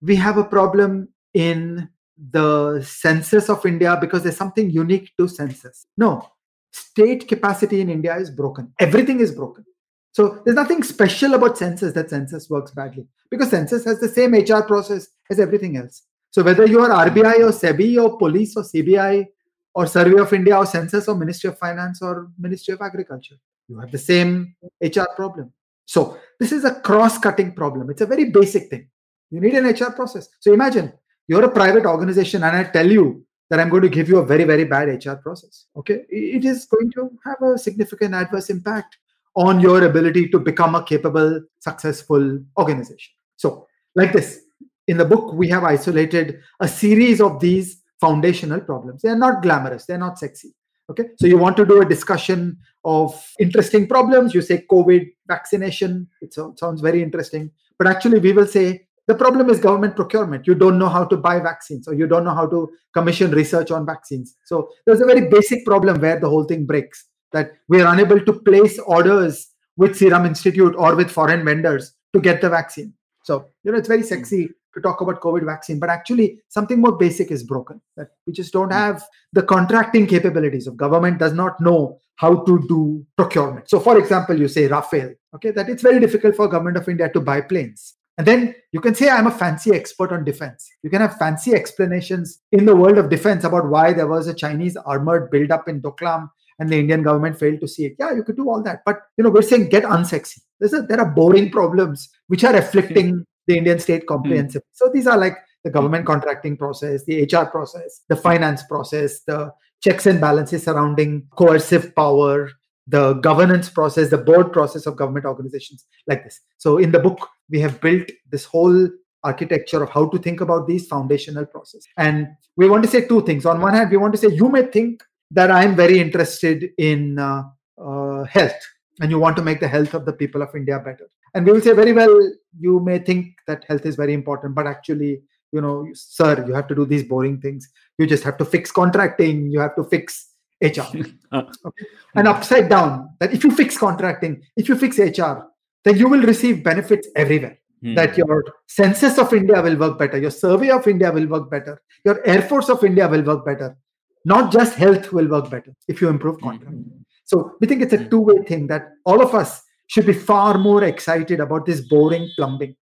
we have a problem in the census of India because there's something unique to census. No, state capacity in India is broken. Everything is broken. So there's nothing special about census that census works badly because census has the same HR process as everything else. So whether you are RBI or SEBI or police or CBI or Survey of India or Census or Ministry of Finance or Ministry of Agriculture. You have the same HR problem. So this is a cross-cutting problem. It's a very basic thing. You need an HR process. So imagine you're a private organization and I tell you that I'm going to give you a very, very bad HR process. Okay. It is going to have a significant adverse impact on your ability to become a capable, successful organization. So, like this, in the book, we have isolated a series of these foundational problems. They are not glamorous, they're not sexy. Okay, so you want to do a discussion of interesting problems. You say COVID vaccination, it sounds very interesting, but actually, we will say the problem is government procurement. You don't know how to buy vaccines, or you don't know how to commission research on vaccines. So, there's a very basic problem where the whole thing breaks that we are unable to place orders with Serum Institute or with foreign vendors to get the vaccine. So, you know, it's very sexy to talk about COVID vaccine, but actually something more basic is broken. That we just don't hmm. have the contracting capabilities of government does not know how to do procurement. So, for example, you say Rafale, okay, that it's very difficult for government of India to buy planes. And then you can say, I'm a fancy expert on defense. You can have fancy explanations in the world of defense about why there was a Chinese armored buildup in Doklam and the Indian government failed to see it. Yeah, you could do all that. But, you know, we're saying get unsexy. A, there are boring problems which are afflicting the Indian state comprehensive. Mm. So these are like the government contracting process, the HR process, the finance process, the checks and balances surrounding coercive power, the governance process, the board process of government organizations, like this. So in the book, we have built this whole architecture of how to think about these foundational processes. And we want to say two things. On one hand, we want to say you may think that I'm very interested in uh, uh, health and you want to make the health of the people of India better. And we will say, very well, you may think that health is very important, but actually, you know, sir, you have to do these boring things. You just have to fix contracting, you have to fix HR. <laughs> Okay? And upside down, that if you fix contracting, if you fix HR, then you will receive benefits everywhere. Hmm. That your census of India will work better, your survey of India will work better, your Air Force of India will work better. Not just health will work better if you improve hmm. So we think it's a hmm. two-way thing that all of us should be far more excited about this boring plumbing.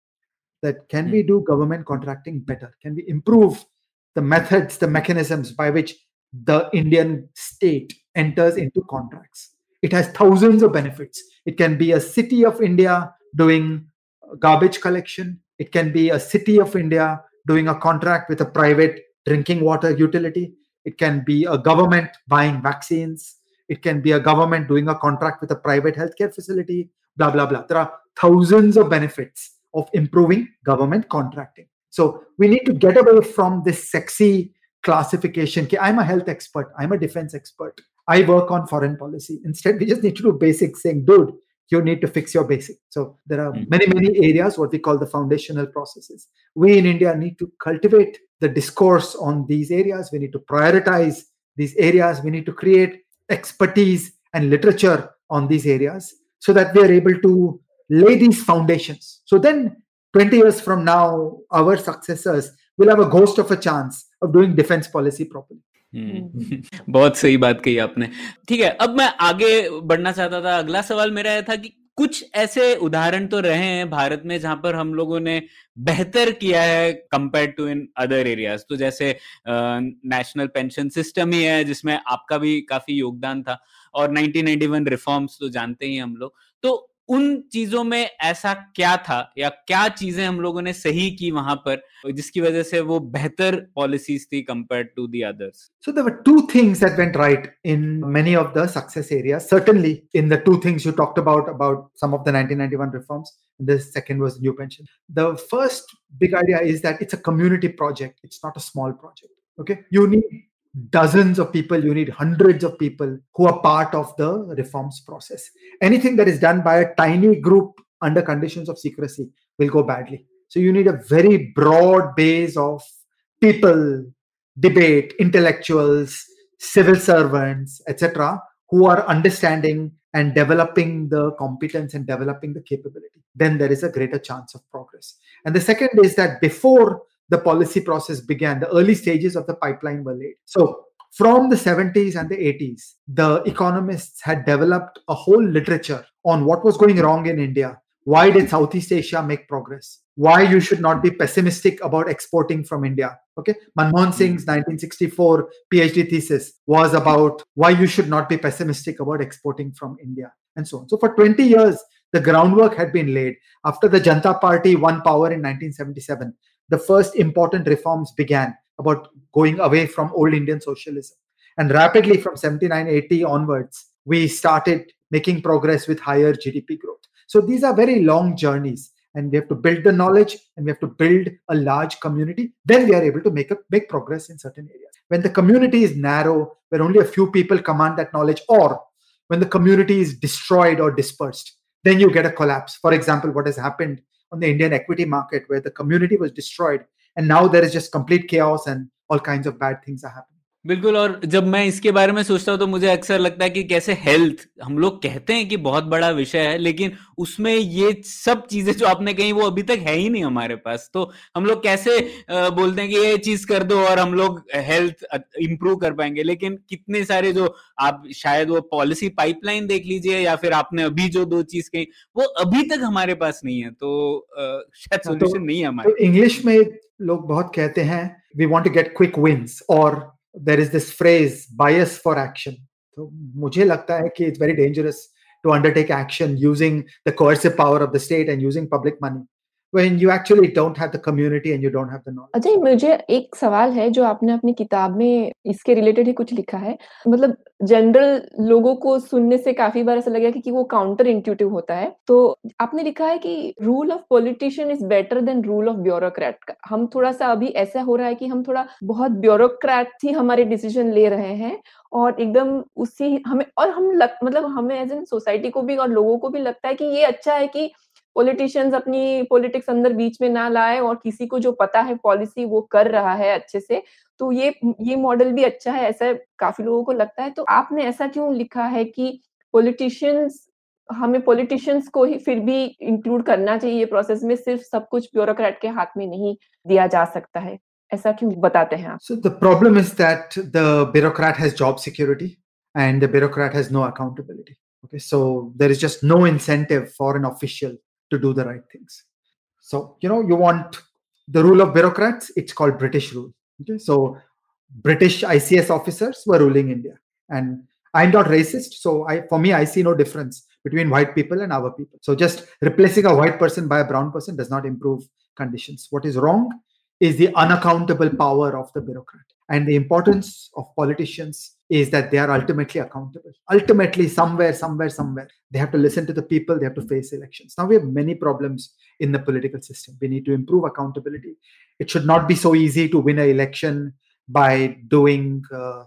That can we hmm. do government contracting better? Can we improve the methods, the mechanisms by which the Indian state enters into contracts? It has thousands of benefits. It can be a city of India doing garbage collection. It can be a city of India doing a contract with a private drinking water utility. It can be a government buying vaccines. It can be a government doing a contract with a private healthcare facility, blah, blah, blah. There are thousands of benefits of improving government contracting. So we need to get away from this sexy classification. I'm a health expert, I'm a defense expert, I work on foreign policy. Instead, we just need to do basics saying, dude, you need to fix your basic. So there are hmm. many, many areas, what we call the foundational processes. We in India need to cultivate the discourse on these areas. We need to prioritize these areas. We need to create expertise and literature on these areas so that we are able to lay these foundations. So then 20 years from now, our successors will have a ghost of a chance of doing defense policy properly. हम्म। <laughs> बहुत सही बात कही आपने ठीक है अब मैं आगे बढ़ना चाहता था अगला सवाल मेरा यह था कि कुछ ऐसे उदाहरण तो रहे हैं भारत में जहाँ पर हम लोगों ने बेहतर किया है compare to in other areas तो जैसे नेशनल पेंशन सिस्टम ही है, जिसमें आपका भी काफ़ी योगदान था, और 1991 रिफॉर्म्स तो जानते ही हम लोग। तो उन चीज़ों में ऐसा क्या था या क्या चीज़ें हम लोगों ने सही की वहाँ पर जिसकी वजह से वो बेहतर पॉलिसीज़ थी compare to the others so there were two things that went right in many of the success area certainly in the two things you talked about about some of the 1991 reforms the second was new pension the first big idea is that it's a community project it's not a small project okay you need dozens of people. You need hundreds of people who are part of the reforms process. Anything that is done by a tiny group under conditions of secrecy will go badly. So you need a very broad base of people debate, intellectuals, civil servants, etc., who are understanding and developing the competence and developing the capability, then there is a greater chance of progress. And the second is that before the policy process began, the early stages of the pipeline were laid. So from the 70s and the 80s, the economists had developed a whole literature on what was going wrong in India. Why did Southeast Asia make progress? Why you should not be pessimistic about exporting from India. Okay. Manmohan hmm. Singh's 1964 PhD thesis was about why you should not be pessimistic about exporting from India and so on. So for 20 years, the groundwork had been laid. After the Janta Party won power in 1977, the first important reforms began about going away from old Indian socialism. And rapidly from 79 80 onwards, we started making progress with higher GDP growth. So these are very long journeys, and we have to build the knowledge and we have to build a large community. Then we are able to make a big progress in certain areas. When the community is narrow, where only a few people command that knowledge, or when the community is destroyed or dispersed, then you get a collapse. For example, what has happened on the Indian equity market, where the community was destroyed, and now there is just complete chaos and all kinds of bad things are happening. बिल्कुल और जब मैं इसके बारे में सोचता हूँ तो मुझे अक्सर लगता है कि कैसे हेल्थ हम लोग कहते हैं कि बहुत बड़ा विषय है लेकिन उसमें ये सब चीज़ें जो आपने कही वो अभी तक है ही नहीं हमारे पास। तो हम लोग कैसे बोलते हैं कि ये चीज़ कर दो और हम लोग हेल्थ इंप्रूव कर पाएँगे। लेकिन कितने सारे जो आप शायद वो पॉलिसी पाइपलाइन देख लीजिए या फिर आपने अभी जो दो चीज़ कही वो अभी तक हमारे पास नहीं है। तो शायद सोल्यूशन तो, नहीं है हमारे तो इंग्लिश में लोग बहुत कहते हैं we want to get quick wins और there is this phrase bias for action तो मुझे लगता है कि it's very dangerous to undertake action using the coercive power of the state and using public money When you actually don't have the community and you don't have the knowledge. Ajay मुझे एक सवाल है जो आपने अपनी किताब में इसके रिलेटेड ही कुछ लिखा है। मतलब जनरल लोगों को सुनने से काफ़ी बार ऐसा लगा कि, कि वो काउंटर इंट्यूटिव होता है। तो आपने लिखा है कि rule of politician is better than rule of bureaucrat हम थोड़ा सा अभी ऐसा हो रहा है कि हम थोड़ा बहुत ब्यूरोक्रेट ही हमारे डिसीज़न ले रहे हैं और एकदम उसी हमें और हम लग, मतलब हमें एज एन सोसाइटी को भी और लोगों को भी लगता है कि ये अच्छा है कि पॉलिटिशियंस अपनी पॉलिटिक्स अंदर बीच में ना लाए और किसी को जो पता है पॉलिसी वो कर रहा है अच्छे से तो ये ये मॉडल भी अच्छा है, ऐसा काफ़ी लोगों को लगता है। तो आपने ऐसा क्यों लिखा है कि पॉलिटिशियंस, हमें पॉलिटिशियंस को ही फिर भी इंक्लूड करना चाहिए ये प्रोसेस में, सिर्फ़ सब कुछ ब्यूरोक्रेट के हाथ में नहीं दिया जा सकता है? ऐसा क्यों बताते हैं आप? So the problem is that the bureaucrat has job security and the bureaucrat has no accountability okay? So there is just no incentive for an official to do the right things. So you know you want the rule of bureaucrats it's called british rule. Okay so british ics officers were ruling india. And i'm not racist so i for me i see no difference between white people and our people. So just replacing a white person by a brown person does not improve conditions. What is wrong is the unaccountable power of the bureaucrat. And the importance of politicians is that they are ultimately accountable. Ultimately, somewhere, somewhere, somewhere, they have to listen to the people, they have to face elections. Now, we have many problems in the political system. We need to improve accountability. It should not be so easy to win an election by doing uh, uh,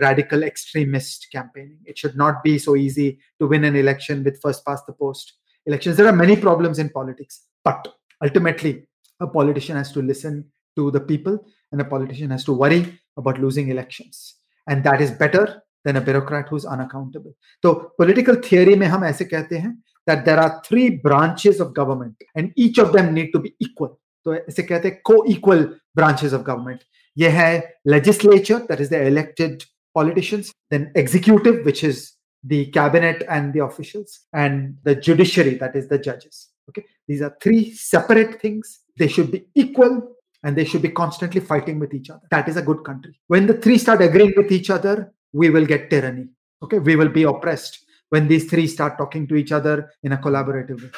radical extremist campaigning. It should not be so easy to win an election with first past the post elections. There are many problems in politics, but ultimately, a politician has to listen to the people, and a politician has to worry about losing elections And that is better than a bureaucrat who's unaccountable. So, political theory में हम ऐसे कहते हैं that there are three branches of government and each of them need to be equal. तो ऐसे कहते हैं co-equal branches of government. ये है legislature, that is the elected politicians, then executive, which is the cabinet and the officials, and the judiciary, that is the judges. Okay, these are three separate things. They should be equal and they should be constantly fighting with each other. That is a good country. When the three start agreeing with each other, we will get tyranny. Okay, we will be oppressed. when these three start talking to each other in a collaborative way.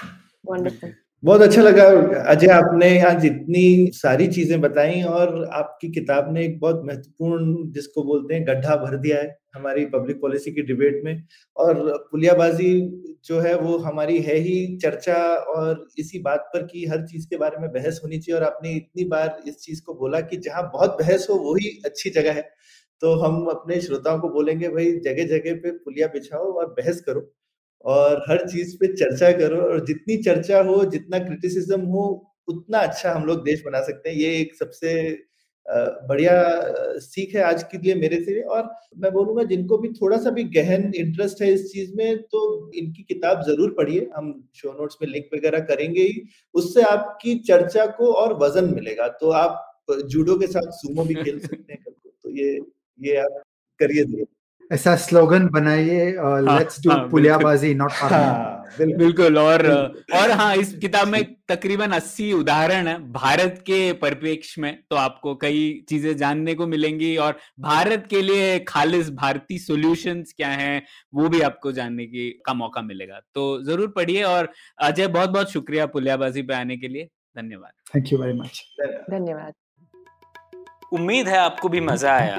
Wonderful. बहुत अच्छा लगा। अजय, आपने आज इतनी सारी चीज़ें बताई और आपकी किताब ने एक बहुत महत्वपूर्ण, जिसको बोलते हैं, गड्ढा भर दिया है हमारी पब्लिक पॉलिसी की डिबेट में। और पुलियाबाजी जो है, वो हमारी है ही चर्चा और इसी बात पर कि हर चीज़ के बारे में बहस होनी चाहिए। और आपने इतनी बार इस चीज़ को बोला कि जहाँ बहुत बहस हो वही अच्छी जगह है। तो हम अपने श्रोताओं को बोलेंगे, भाई जगह जगह पे पुलिया बिछाओ और बहस करो। और हर चीज़ पे चर्चा करो और जितनी चर्चा हो, जितना क्रिटिसिज्म हो, उतना अच्छा हम लोग देश बना सकते हैं। ये एक सबसे बढ़िया सीख है आज के लिए मेरे से। और मैं बोलूँगा जिनको भी थोड़ा सा भी गहन इंटरेस्ट है इस चीज़ में तो इनकी किताब ज़रूर पढ़िए। हम शो नोट्स में लिंक वगैरह करेंगे ही। उससे आपकी चर्चा को और वज़न मिलेगा। तो आप जूडो के साथ सुमो भी खेल सकते हैं तो ये ये आप करिए ऐसा स्लोगन बनाइए लेट्स डू पुलियाबाजी नॉट बिल्कुल। और और हाँ इस किताब में तकरीबन 80 उदाहरण है भारत के परिप्रेक्ष्य में तो आपको कई चीज़ें जानने को मिलेंगी। और भारत के लिए खालिस भारतीय सॉल्यूशंस क्या हैं वो भी आपको जानने की का मौका मिलेगा। तो ज़रूर पढ़िए और अजय बहुत बहुत शुक्रिया पुलियाबाजी पे आने के लिए। धन्यवाद। थैंक यू वेरी मच धन्यवाद। उम्मीद है आपको भी मज़ा आया।